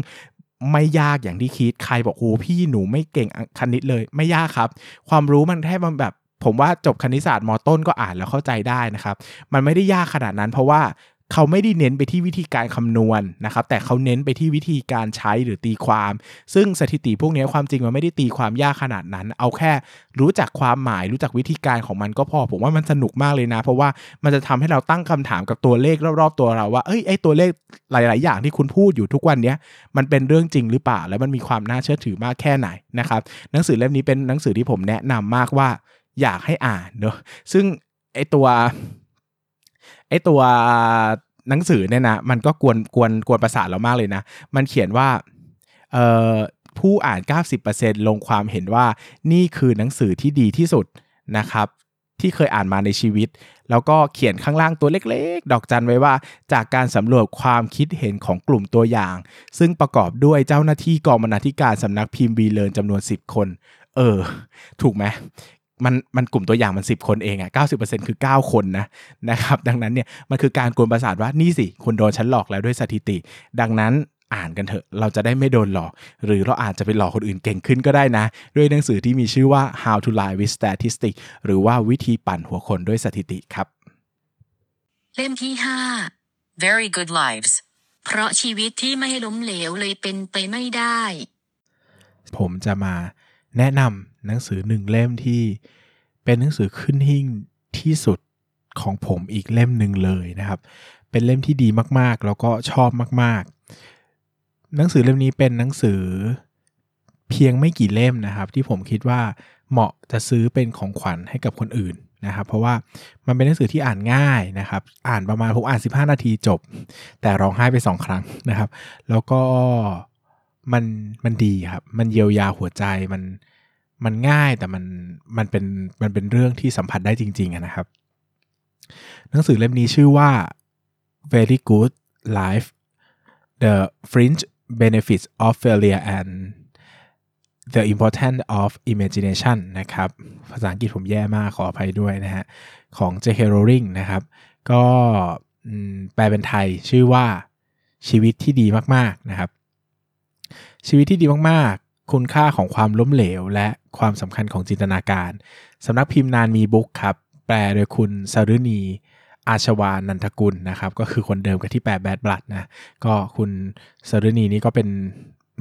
ไม่ยากอย่างที่คิดใครบอกโอ้พี่หนูไม่เก่งคณิตเลย ไม่ยากครับ ความรู้มันแค่มันแบบ ผมว่าจบคณิตศาสตร์มต้นก็อ่านแล้วเข้าใจได้นะครับ มันไม่ได้ยากขนาดนั้น เพราะว่า เขาไม่ได้เน้นไปที่วิธีการคำนวณนะครับ แต่เขาเน้นไปที่วิธีการใช้หรือตีความ ซึ่งสถิติพวกนี้ความจริงมันไม่ได้ตีความยากขนาดนั้น เอาแค่รู้จักความหมายรู้จักวิธีการของมันก็พอ ผมว่ามันสนุกมากเลยนะ เพราะว่ามันจะทำให้เราตั้งคำถามกับตัวเลขรอบๆตัวเราว่าเอ้ยไอ้ตัวเลขหลาย ๆ อย่างที่คุณพูดอยู่ทุกวันเนี้ยมันเป็นเรื่องจริงหรือเปล่า แล้วมันมีความน่าเชื่อถือมากแค่ไหนนะครับหนังสือเล่มนี้เป็นหนังสือที่ผมแนะนำมากว่าอยากให้อ่านเนอะซึ่งไอตัว ไอตัวหนังสือเนี่ยนะมันก็กวนกวนกวนประสาทเรามากเลยนะ มันเขียนว่าเอ่อผู้อ่าน 90%ลงความเห็นว่านี่คือหนังสือที่ดีที่สุดนะครับที่เคยอ่านมาในชีวิต แล้วก็เขียนข้างล่างตัวเล็กๆ ดอกจันไว้ว่า จากการสำรวจความคิดเห็นของกลุ่มตัวอย่าง ซึ่งประกอบด้วยเจ้าหน้าที่กองบรรณาธิการสำนักพิมพ์บีเลินจำนวน 10 คน เออ ถูกไหม มันมันกลุ่มตัวอย่างมัน 10 คนเองอะ่ะ90%คือ 9 คนนะนะครับดังนั้นเนี่ยมันคือการกวนประสาทว่านี่สิคุณโดนฉันหลอกแล้วด้วยสถิติ ดังนั้นอ่านกันเถอะเราจะได้ไม่โดนหลอก หรือเราอาจจะไปหลอกคนอื่นเก่งขึ้นก็ได้นะ ด้วยหนังสือที่มีชื่อว่า How to Lie with Statistics หรือว่าวิธีปั่นหัวคนด้วยสถิติครับ
เล่มที่ห้า
Very Good Lives.
เพราะชีวิตที่ไม่ล้มเหลวเลยเป็นไปไม่ได้
ผมจะมาแนะนำ หนังสือหนึ่งเล่มที่เป็นหนังสือขึ้นหิ่งที่สุดของผมอีกเล่มหนึ่งเลยนะครับ เป็นเล่มที่ดีมากๆ แล้วก็ชอบมากๆ หนังสือเล่มนี้เป็นหนังสือเพียงไม่กี่เล่มนะครับ ที่ผมคิดว่าเหมาะจะซื้อเป็นของขวัญให้กับคนอื่นนะครับ เพราะว่ามันเป็นหนังสือที่อ่านง่ายนะครับ อ่านประมาณผมอ่าน 15 นาทีจบ แต่ร้องไห้ไปสองครั้งนะครับ แล้วก็มันมันดีครับ มันเยียวยาหัวใจมัน มันง่ายแต่มันมันเป็นมันเป็นเรื่องที่สัมผัสได้จริงๆนะครับ หนังสือเล่มนี้ชื่อว่า Very Good Life The Fringe Benefits of Failure and The Importance of Imagination นะครับ ภาษาอังกฤษผมแย่มากขออภัยด้วยนะฮะ ของ J.K. Rowling นะครับ ก็แปลเป็นไทยชื่อว่าชีวิตที่ดีมาก ๆ นะครับ ชีวิตที่ดีมาก คุณค่าของความล้มเหลว และความสำคัญของจินตนาการ สำนักพิมพ์นานมีบุ๊กครับ แปลโดยคุณสรุณี อาชวานันทกุลนะครับ ก็คือคนเดิมกับที่แปลแบดบลัดนะ ก็คุณสรุณีนี่ก็เป็น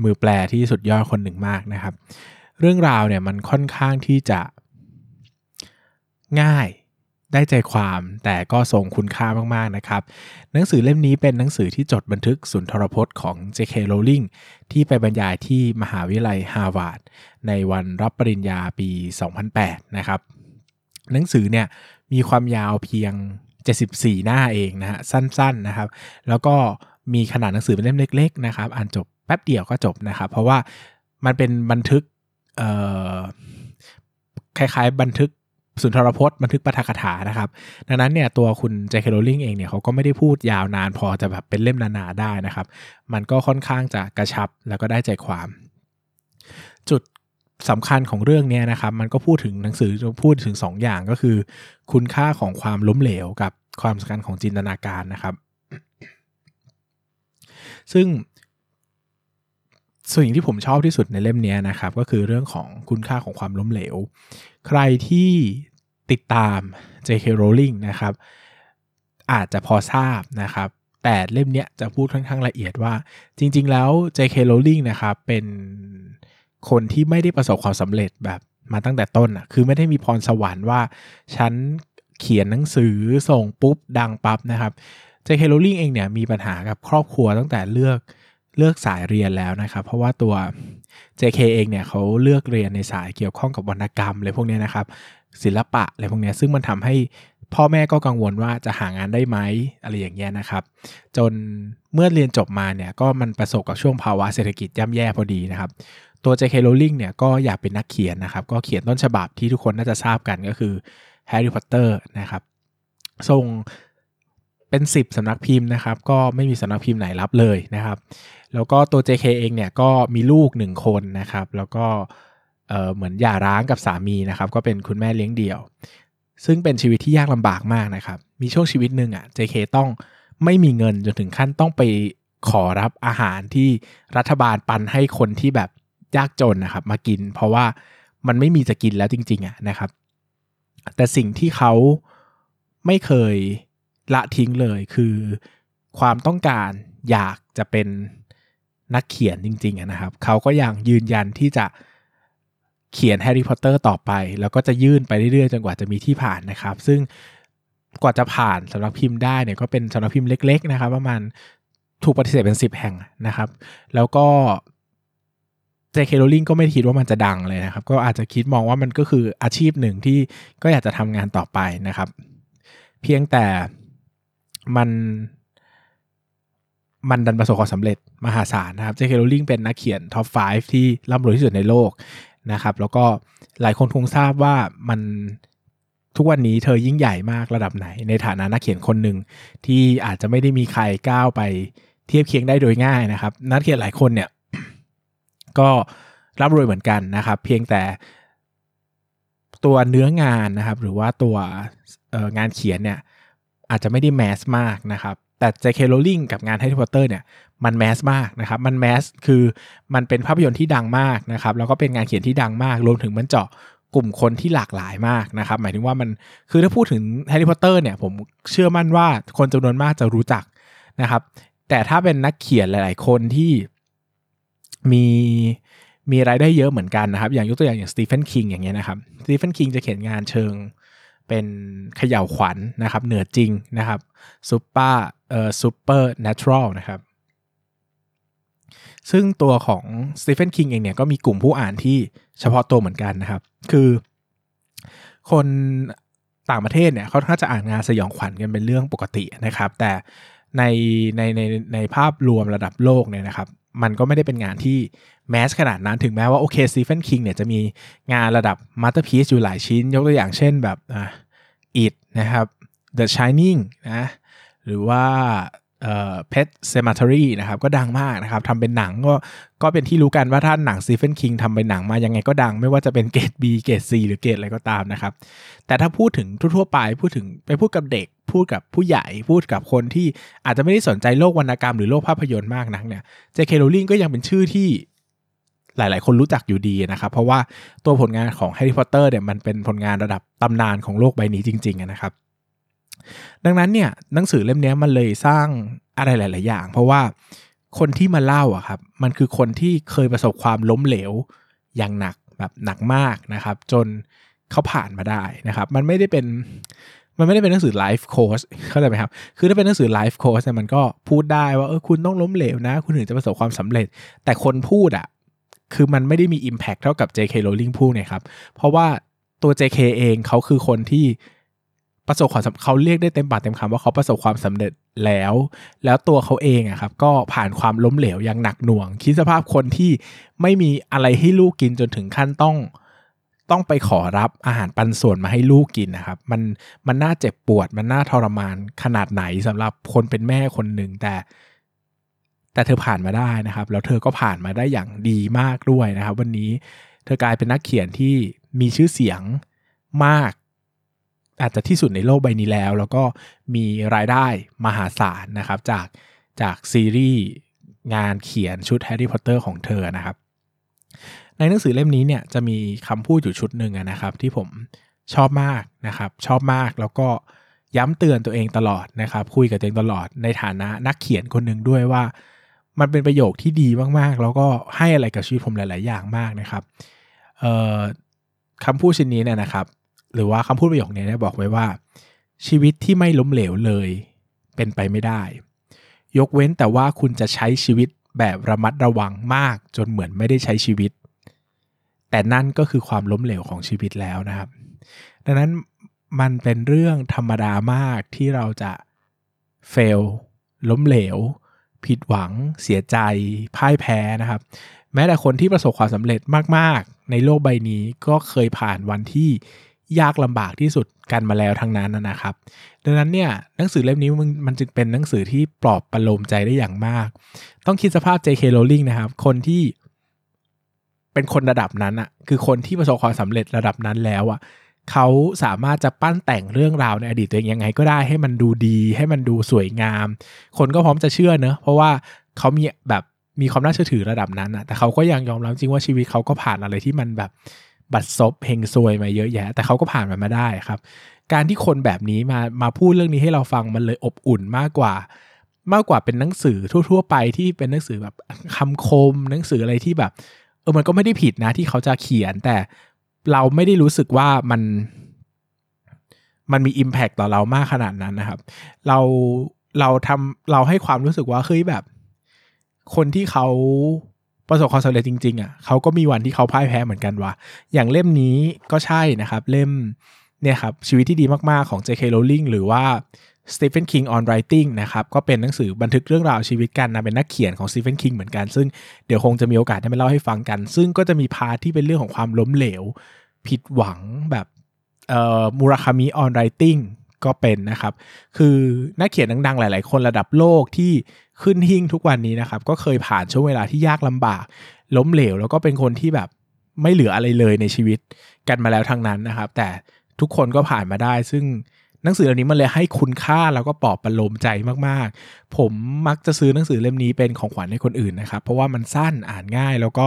มือแปลที่สุดยอดคนหนึ่งมากนะครับ เรื่องราวเนี่ยมันค่อนข้างที่จะง่าย ได้ใจความแต่ก็ทรงคุณค่ามากๆนะครับ หนังสือเล่มนี้เป็นหนังสือที่จดบันทึกสุนทรพจน์ของ J.K. Rowling ที่ไปบรรยายที่มหาวิทยาลัยฮาร์วาร์ดในวันรับปริญญาปี 2008 นะครับ หนังสือเนี่ยมีความยาวเพียง 74 หน้าเองนะฮะสั้นๆนะครับ แล้วก็มีขนาดหนังสือเป็นเล่มเล็ก ๆ นะครับ อ่านจบแป๊บเดียวก็จบนะครับ เพราะว่ามันเป็นบันทึกคล้ายๆ บันทึก สุนทรพจน์บันทึกปาฐกถานะครับ ดังนั้นเนี่ยตัวคุณเจคโรลิงเองเนี่ยเขาก็ไม่ได้พูดยาวนานพอจะแบบเป็นเล่มนานาได้นะครับ มันก็ค่อนข้างจะกระชับแล้วก็ได้ใจความ จุดสำคัญของเรื่องนี้นะครับ มันก็พูดถึงหนังสือพูดถึง 2 อย่างก็คือ คุณค่าของความล้มเหลวกับความสำคัญของจินตนาการนะครับ ซึ่ง สิ่งที่ผมชอบที่สุดในเล่มนี้นะครับ ก็คือเรื่องของคุณค่าของความล้มเหลว ใครที่ติดตาม J.K. Rowling นะครับ อาจจะพอทราบนะครับ แต่เล่มนี้จะพูดค่อนข้างละเอียดว่า จริง ๆ แล้ว J.K. Rowling นะครับเป็นคนที่ไม่ได้ประสบความสำเร็จแบบมาตั้งแต่ต้นอะคือไม่ได้มีพรสวรรค์ว่า ฉันเขียนหนังสือส่งปุ๊บ ดังปั๊บนะครับ J.K. Rowling เองเนี่ยมีปัญหากับครอบครัวตั้งแต่เลือก เลือกสายเรียนแล้วนะครับ เพราะว่าตัว JK เองเนี่ยเขาเลือกเรียนในสายเกี่ยวข้องกับวรรณกรรมอะไรพวกนี้นะครับ ศิลปะอะไรพวกนี้ซึ่งมันทำให้พ่อแม่ก็กังวลว่าจะหางานได้ไหมอะไรอย่างเงี้ยนะครับ จนเมื่อเรียนจบมาเนี่ยก็มันประสบกับช่วงภาวะเศรษฐกิจย่ำแย่พอดีนะครับ ตัว J.K. Rowling เนี่ยก็อยากเป็นนักเขียนนะครับ ก็เขียนต้นฉบับที่ทุกคนน่าจะทราบกันก็คือ Harry Potter นะครับส่งเป็น 10สำนักพิมพ์นะครับ ก็ไม่มีสำนักพิมพ์ไหนรับเลยนะครับ แล้วก็ตัว JK เองเนี่ยก็มีลูกหนึ่งคนนะครับ แล้วก็เเหมือนหย่าร้างกับสามีนะครับ ก็เป็นคุณแม่เลี้ยงเดี่ยว ซึ่งเป็นชีวิตที่ยากลำบากมากนะครับ มีช่วงชีวิตหนึ่งอะ่ะ JK ต้องไม่มีเงินจนถึงขั้นต้องไปขอรับอาหารที่รัฐบาลปันให้คนที่แบบยากจนนะครับมากิน เพราะว่ามันไม่มีจะกินแล้วจริงๆอะนะครับ แต่สิ่งที่เขาไม่เคยละทิ้งเลยคือความต้องการอยากจะเป็น นักเขียนจริงๆนะครับ เขาก็ยังยืนยันที่จะเขียนแฮร์รี่พอตเตอร์ต่อไป แล้วก็จะยื่นไปเรื่อยๆ จนกว่าจะมีที่ผ่านนะครับ ซึ่งกว่าจะผ่านสำนักพิมพ์ได้เนี่ยก็เป็นสำนักพิมพ์เล็ก ๆ นะครับ ประมาณถูกปฏิเสธเป็น 10 แห่งนะครับ แล้วก็เจคโรลิงก็ไม่คิดว่ามันจะดังเลยนะครับ ก็อาจจะคิดมองว่ามันก็คืออาชีพหนึ่งที่ก็อยากจะทำงานต่อไปนะครับ เพียงแต่มัน มันดันประสบความสำเร็จมหาศาลนะครับเจคโรลิงเป็นนักเขียนท็อป 5 ที่ร่ำรวยที่สุดในโลกนะครับแล้วก็หลายคนคงทราบว่ามันทุกวันนี้เธอยิ่งใหญ่มากระดับไหน ในฐานะนักเขียนคนหนึ่งที่อาจจะไม่ได้มีใครก้าวไปเทียบเคียงได้โดยง่ายนะครับ นักเขียนหลายคนเนี่ยก็ร่ำรวยเหมือนกันนะครับ เพียงแต่ตัวเนื้องานนะครับ หรือว่าตัวงานเขียนเนี่ยอาจจะไม่ได้แมสมากนะครับ แต่ J.K. Rowling กับงาน Harry Potter เนี่ยมันแมสมากนะครับ มันแมสคือมันเป็นภาพยนตร์ที่ดังมากนะครับ แล้วก็เป็นงานเขียนที่ดังมาก รวมถึงมันเจาะกลุ่มคนที่หลากหลายมากนะครับ หมายถึงว่ามันคือถ้าพูดถึง Harry Potter เนี่ยผมเชื่อมั่นว่าคนจำนวนมากจะรู้จักนะครับ แต่ถ้าเป็นนักเขียนหลาย ๆ คนที่มีมีรายได้เยอะเหมือนกันนะครับ อย่างยกตัวอย่างอย่าง Stephen King อย่างเงี้ยนะครับ Stephen King จะเขียนงานเชิง เป็นเขย่าวขวัญนนะครับ เหนือจริงนะครับซูเปอร์เอ่อ supernatural นะครับ ซึ่งตัวของ Stephen King เองเนี่ยก็มีกลุ่มผู้อ่านที่เฉพาะตัวเหมือนกันนะครับ คือคนต่างประเทศเนี่ยเขาถ้าจะอ่านงานสยองขวัญกันเป็นเรื่องปกตินะครับ แต่ในในในในภาพรวมระดับโลกเนี่ยนะครับ มันก็ไม่ได้เป็นงานที่ mass ขนาดนั้นถึงแม้ว่าโอเค Stephen King เนี่ยจะมีงานระดับ masterpiece อยู่หลายชิ้น ยกตัวอย่างเช่นแบบอ่าอิดนะครับ The Shining นะหรือว่า เอ่อ Pet Sematary นะครับก็ดังมากนะครับทำเป็นหนังก็ก็เป็นที่รู้กันว่าถ้าหนัง Stephen King ทำเป็นหนังมายังไงก็ดังไม่ว่าจะเป็นเกรด B เกรด C หรือเกรดอะไรก็ตามนะครับ แต่ถ้าพูดถึงทั่วๆไปพูดถึงไปพูดกับเด็ก พูดกับผู้ใหญ่พูดกับคนที่อาจจะไม่ได้สนใจโลกวรรณกรรมหรือโลกภาพยนตร์มากนักเนี่ย J.K. Rowling ก็ยังเป็นชื่อที่หลาย ๆ คนรู้จักอยู่ดีนะครับ เพราะว่าตัวผลงานของแฮร์รี่พอตเตอร์เนี่ยมันเป็นผลงานระดับตำนานของโลกใบนี้จริง ๆ นะครับ ดังนั้นเนี่ยหนังสือเล่มนี้มันเลยสร้างอะไรหลาย ๆ อย่าง เพราะว่าคนที่มาเล่าอะครับมันคือคนที่เคยประสบความล้มเหลวอย่างหนักแบบหนักมากนะครับ จนเขาผ่านมาได้นะครับ มันไม่ได้เป็นมันไม่ได้เป็นหนังสือไลฟ์โค้ชเข้าใจไหมครับ คือถ้าเป็นหนังสือไลฟ์โค้ชเนี่ยมันก็พูดได้ว่าเออคุณต้องล้มเหลวนะ คุณถึงจะประสบความสำเร็จ แต่คนพูดอะคือมันไม่ได้มี Impact เท่ากับ JK Rowling พูดเนี่ยครับ เพราะว่าตัว JK เองเขาคือคนที่ ประสบความเขาเรียกได้เต็มปากเต็มคำว่าเขาประสบความสำเร็จแล้ว แล้วตัวเขาเองอะครับ ก็ผ่านความล้มเหลวอย่างหนักหน่วง คิดสภาพคนที่ไม่มีอะไรให้ลูกกินจนถึงขั้นต้องต้องไปขอรับอาหารปันส่วนมาให้ลูกกินนะครับ มันมันน่าเจ็บปวด มันน่าทรมานขนาดไหนสำหรับคนเป็นแม่คนหนึ่งแต่แต่เธอผ่านมาได้นะครับ แล้วเธอก็ผ่านมาได้อย่างดีมากด้วยนะครับ วันนี้เธอกลายเป็นนักเขียนที่มีชื่อเสียงมาก อาจจะที่สุดในโลกใบนี้แล้ว แล้วก็มีรายได้มหาศาลนะครับ จากจากซีรีส์งานเขียนชุดแฮร์รี่พอตเตอร์ของเธอนะครับ ในหนังสือเล่มนี้เนี่ยจะมีคำพูดอยู่ชุดหนึ่งนะครับ ที่ผมชอบมากนะครับ ชอบมากแล้วก็ย้ำเตือนตัวเองตลอดนะครับ คุยกับตัวเองตลอดในฐานะนักเขียนคนหนึ่งด้วยว่า มันเป็นประโยคที่ดีมากๆ แล้วก็ให้อะไรกับชีวิตผมหลาย ๆ อย่างมากนะครับคำพูดชิ้นนี้เนี่ยนะครับ หรือว่าคำพูดประโยคนี้บอกไว้ว่า ชีวิตที่ไม่ล้มเหลวเลย เป็นไปไม่ได้ ยกเว้นแต่ว่าคุณจะใช้ชีวิตแบบระมัดระวังมากจนเหมือนไม่ได้ใช้ชีวิต แต่นั่นก็คือความล้มเหลวของชีวิตแล้วนะครับ ดังนั้นมันเป็นเรื่องธรรมดามากที่เราจะเฟลล้มเหลว ผิดหวัง เสียใจ พ่ายแพ้นะครับ แม้แต่คนที่ประสบความสำเร็จมากๆ ในโลกใบนี้ก็เคยผ่านวันที่ ยากลำบากที่สุดกันมาแล้วทั้งนั้นนะครับ ดังนั้นเนี่ยหนังสือเล่มนี้มันมันจึงเป็นหนังสือที่ปลอบประโลมใจได้อย่างมาก ต้องคิดสภาพ J.K. Rowling นะครับ คนที่เป็นคนระดับนั้นอะคือคนที่ประสบความสำเร็จระดับนั้นแล้วอะเขาสามารถจะปั้นแต่งเรื่องราวในอดีตตัวเองยังไงก็ได้ให้มันดูดี ให้มันดูสวยงาม คนก็พร้อมจะเชื่อเนอะเพราะว่าเขามีแบบมีความน่าเชื่อถือระดับนั้นอะแต่เขาก็ยังยอมรับจริงว่าชีวิตเขาก็ผ่านอะไรที่มันแบบ บัดซบเฮงซวยมาเยอะแยะ แต่เขาก็ผ่านมันมาได้ครับ การที่คนแบบนี้มามาพูดเรื่องนี้ให้เราฟังมันเลยอบอุ่นมากกว่า มากกว่าเป็นหนังสือทั่ว ๆ ไปที่เป็นหนังสือแบบคำคมหนังสืออะไรที่แบบเออมันก็ไม่ได้ผิดนะที่เขาจะเขียน แต่เราไม่ได้รู้สึกว่ามัน มันมี Impact ต่อเรามากขนาดนั้นนะครับ เราเราทำเราให้ความรู้สึกว่าเฮ้ยแบบ คนที่เขา ประสบความสำเร็จจริงๆอะเขาก็มีวันที่เขาพ่ายแพ้เหมือนกันว่ะอย่างเล่มนี้ก็ใช่นะครับ เล่มเนี่ยครับชีวิตที่ดีมากๆของ J.K. Rowling หรือว่า Stephen King on Writing นะครับก็เป็นหนังสือบันทึกเรื่องราวชีวิตกันนะเป็นนักเขียนของ Stephen King เหมือนกัน ซึ่งเดี๋ยวคงจะมีโอกาสได้มาเล่าให้ฟังกัน ซึ่งก็จะมี part ที่เป็นเรื่องของความล้มเหลว ผิดหวังแบบเอ่อมูราคามิ on writing ก็เป็นนะครับ คือนักเขียนดังๆ หลาย ๆ คนระดับโลกที่ ขึ้นหิ่งทุกวันนี้นะครับ ก็เคยผ่านช่วงเวลาที่ยากลำบาก ล้มเหลว แล้วก็เป็นคนที่แบบไม่เหลืออะไรเลยในชีวิตกันมาแล้วทั้งนั้นนะครับ แต่ทุกคนก็ผ่านมาได้ ซึ่งหนังสือเล่มนี้มันเลยให้คุณค่าแล้วก็ปลอบประโลมใจมากๆ ผมมักจะซื้อหนังสือเล่มนี้เป็นของขวัญให้คนอื่นนะครับ เพราะว่ามันสั้นอ่านง่ายแล้วก็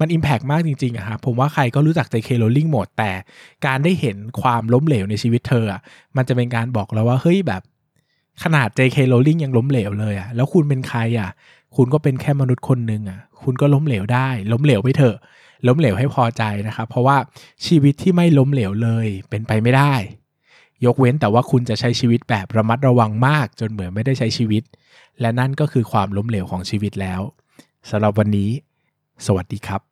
มันอิมแพกมากจริงๆอะครับผมว่าใครก็รู้จัก J.K. Rowling หมด แต่การได้เห็นความล้มเหลวในชีวิตเธอ มันจะเป็นการบอกเราว่า เฮ้ยแบบ ขนาด J.K. Rowling ยังล้มเหลวเลยอะแล้วคุณเป็นใครอะคุณก็เป็นแค่มนุษย์คนหนึ่งอะคุณก็ล้มเหลวได้ ล้มเหลวไปเถอะ ล้มเหลวให้พอใจนะครับ เพราะว่าชีวิตที่ไม่ล้มเหลวเลยเป็นไปไม่ได้ ยกเว้นแต่ว่าคุณจะใช้ชีวิตแบบระมัดระวังมาก จนเหมือนไม่ได้ใช้ชีวิต และนั่นก็คือความล้มเหลวของชีวิตแล้วสำหรับวันนี้ สวัสดีครับ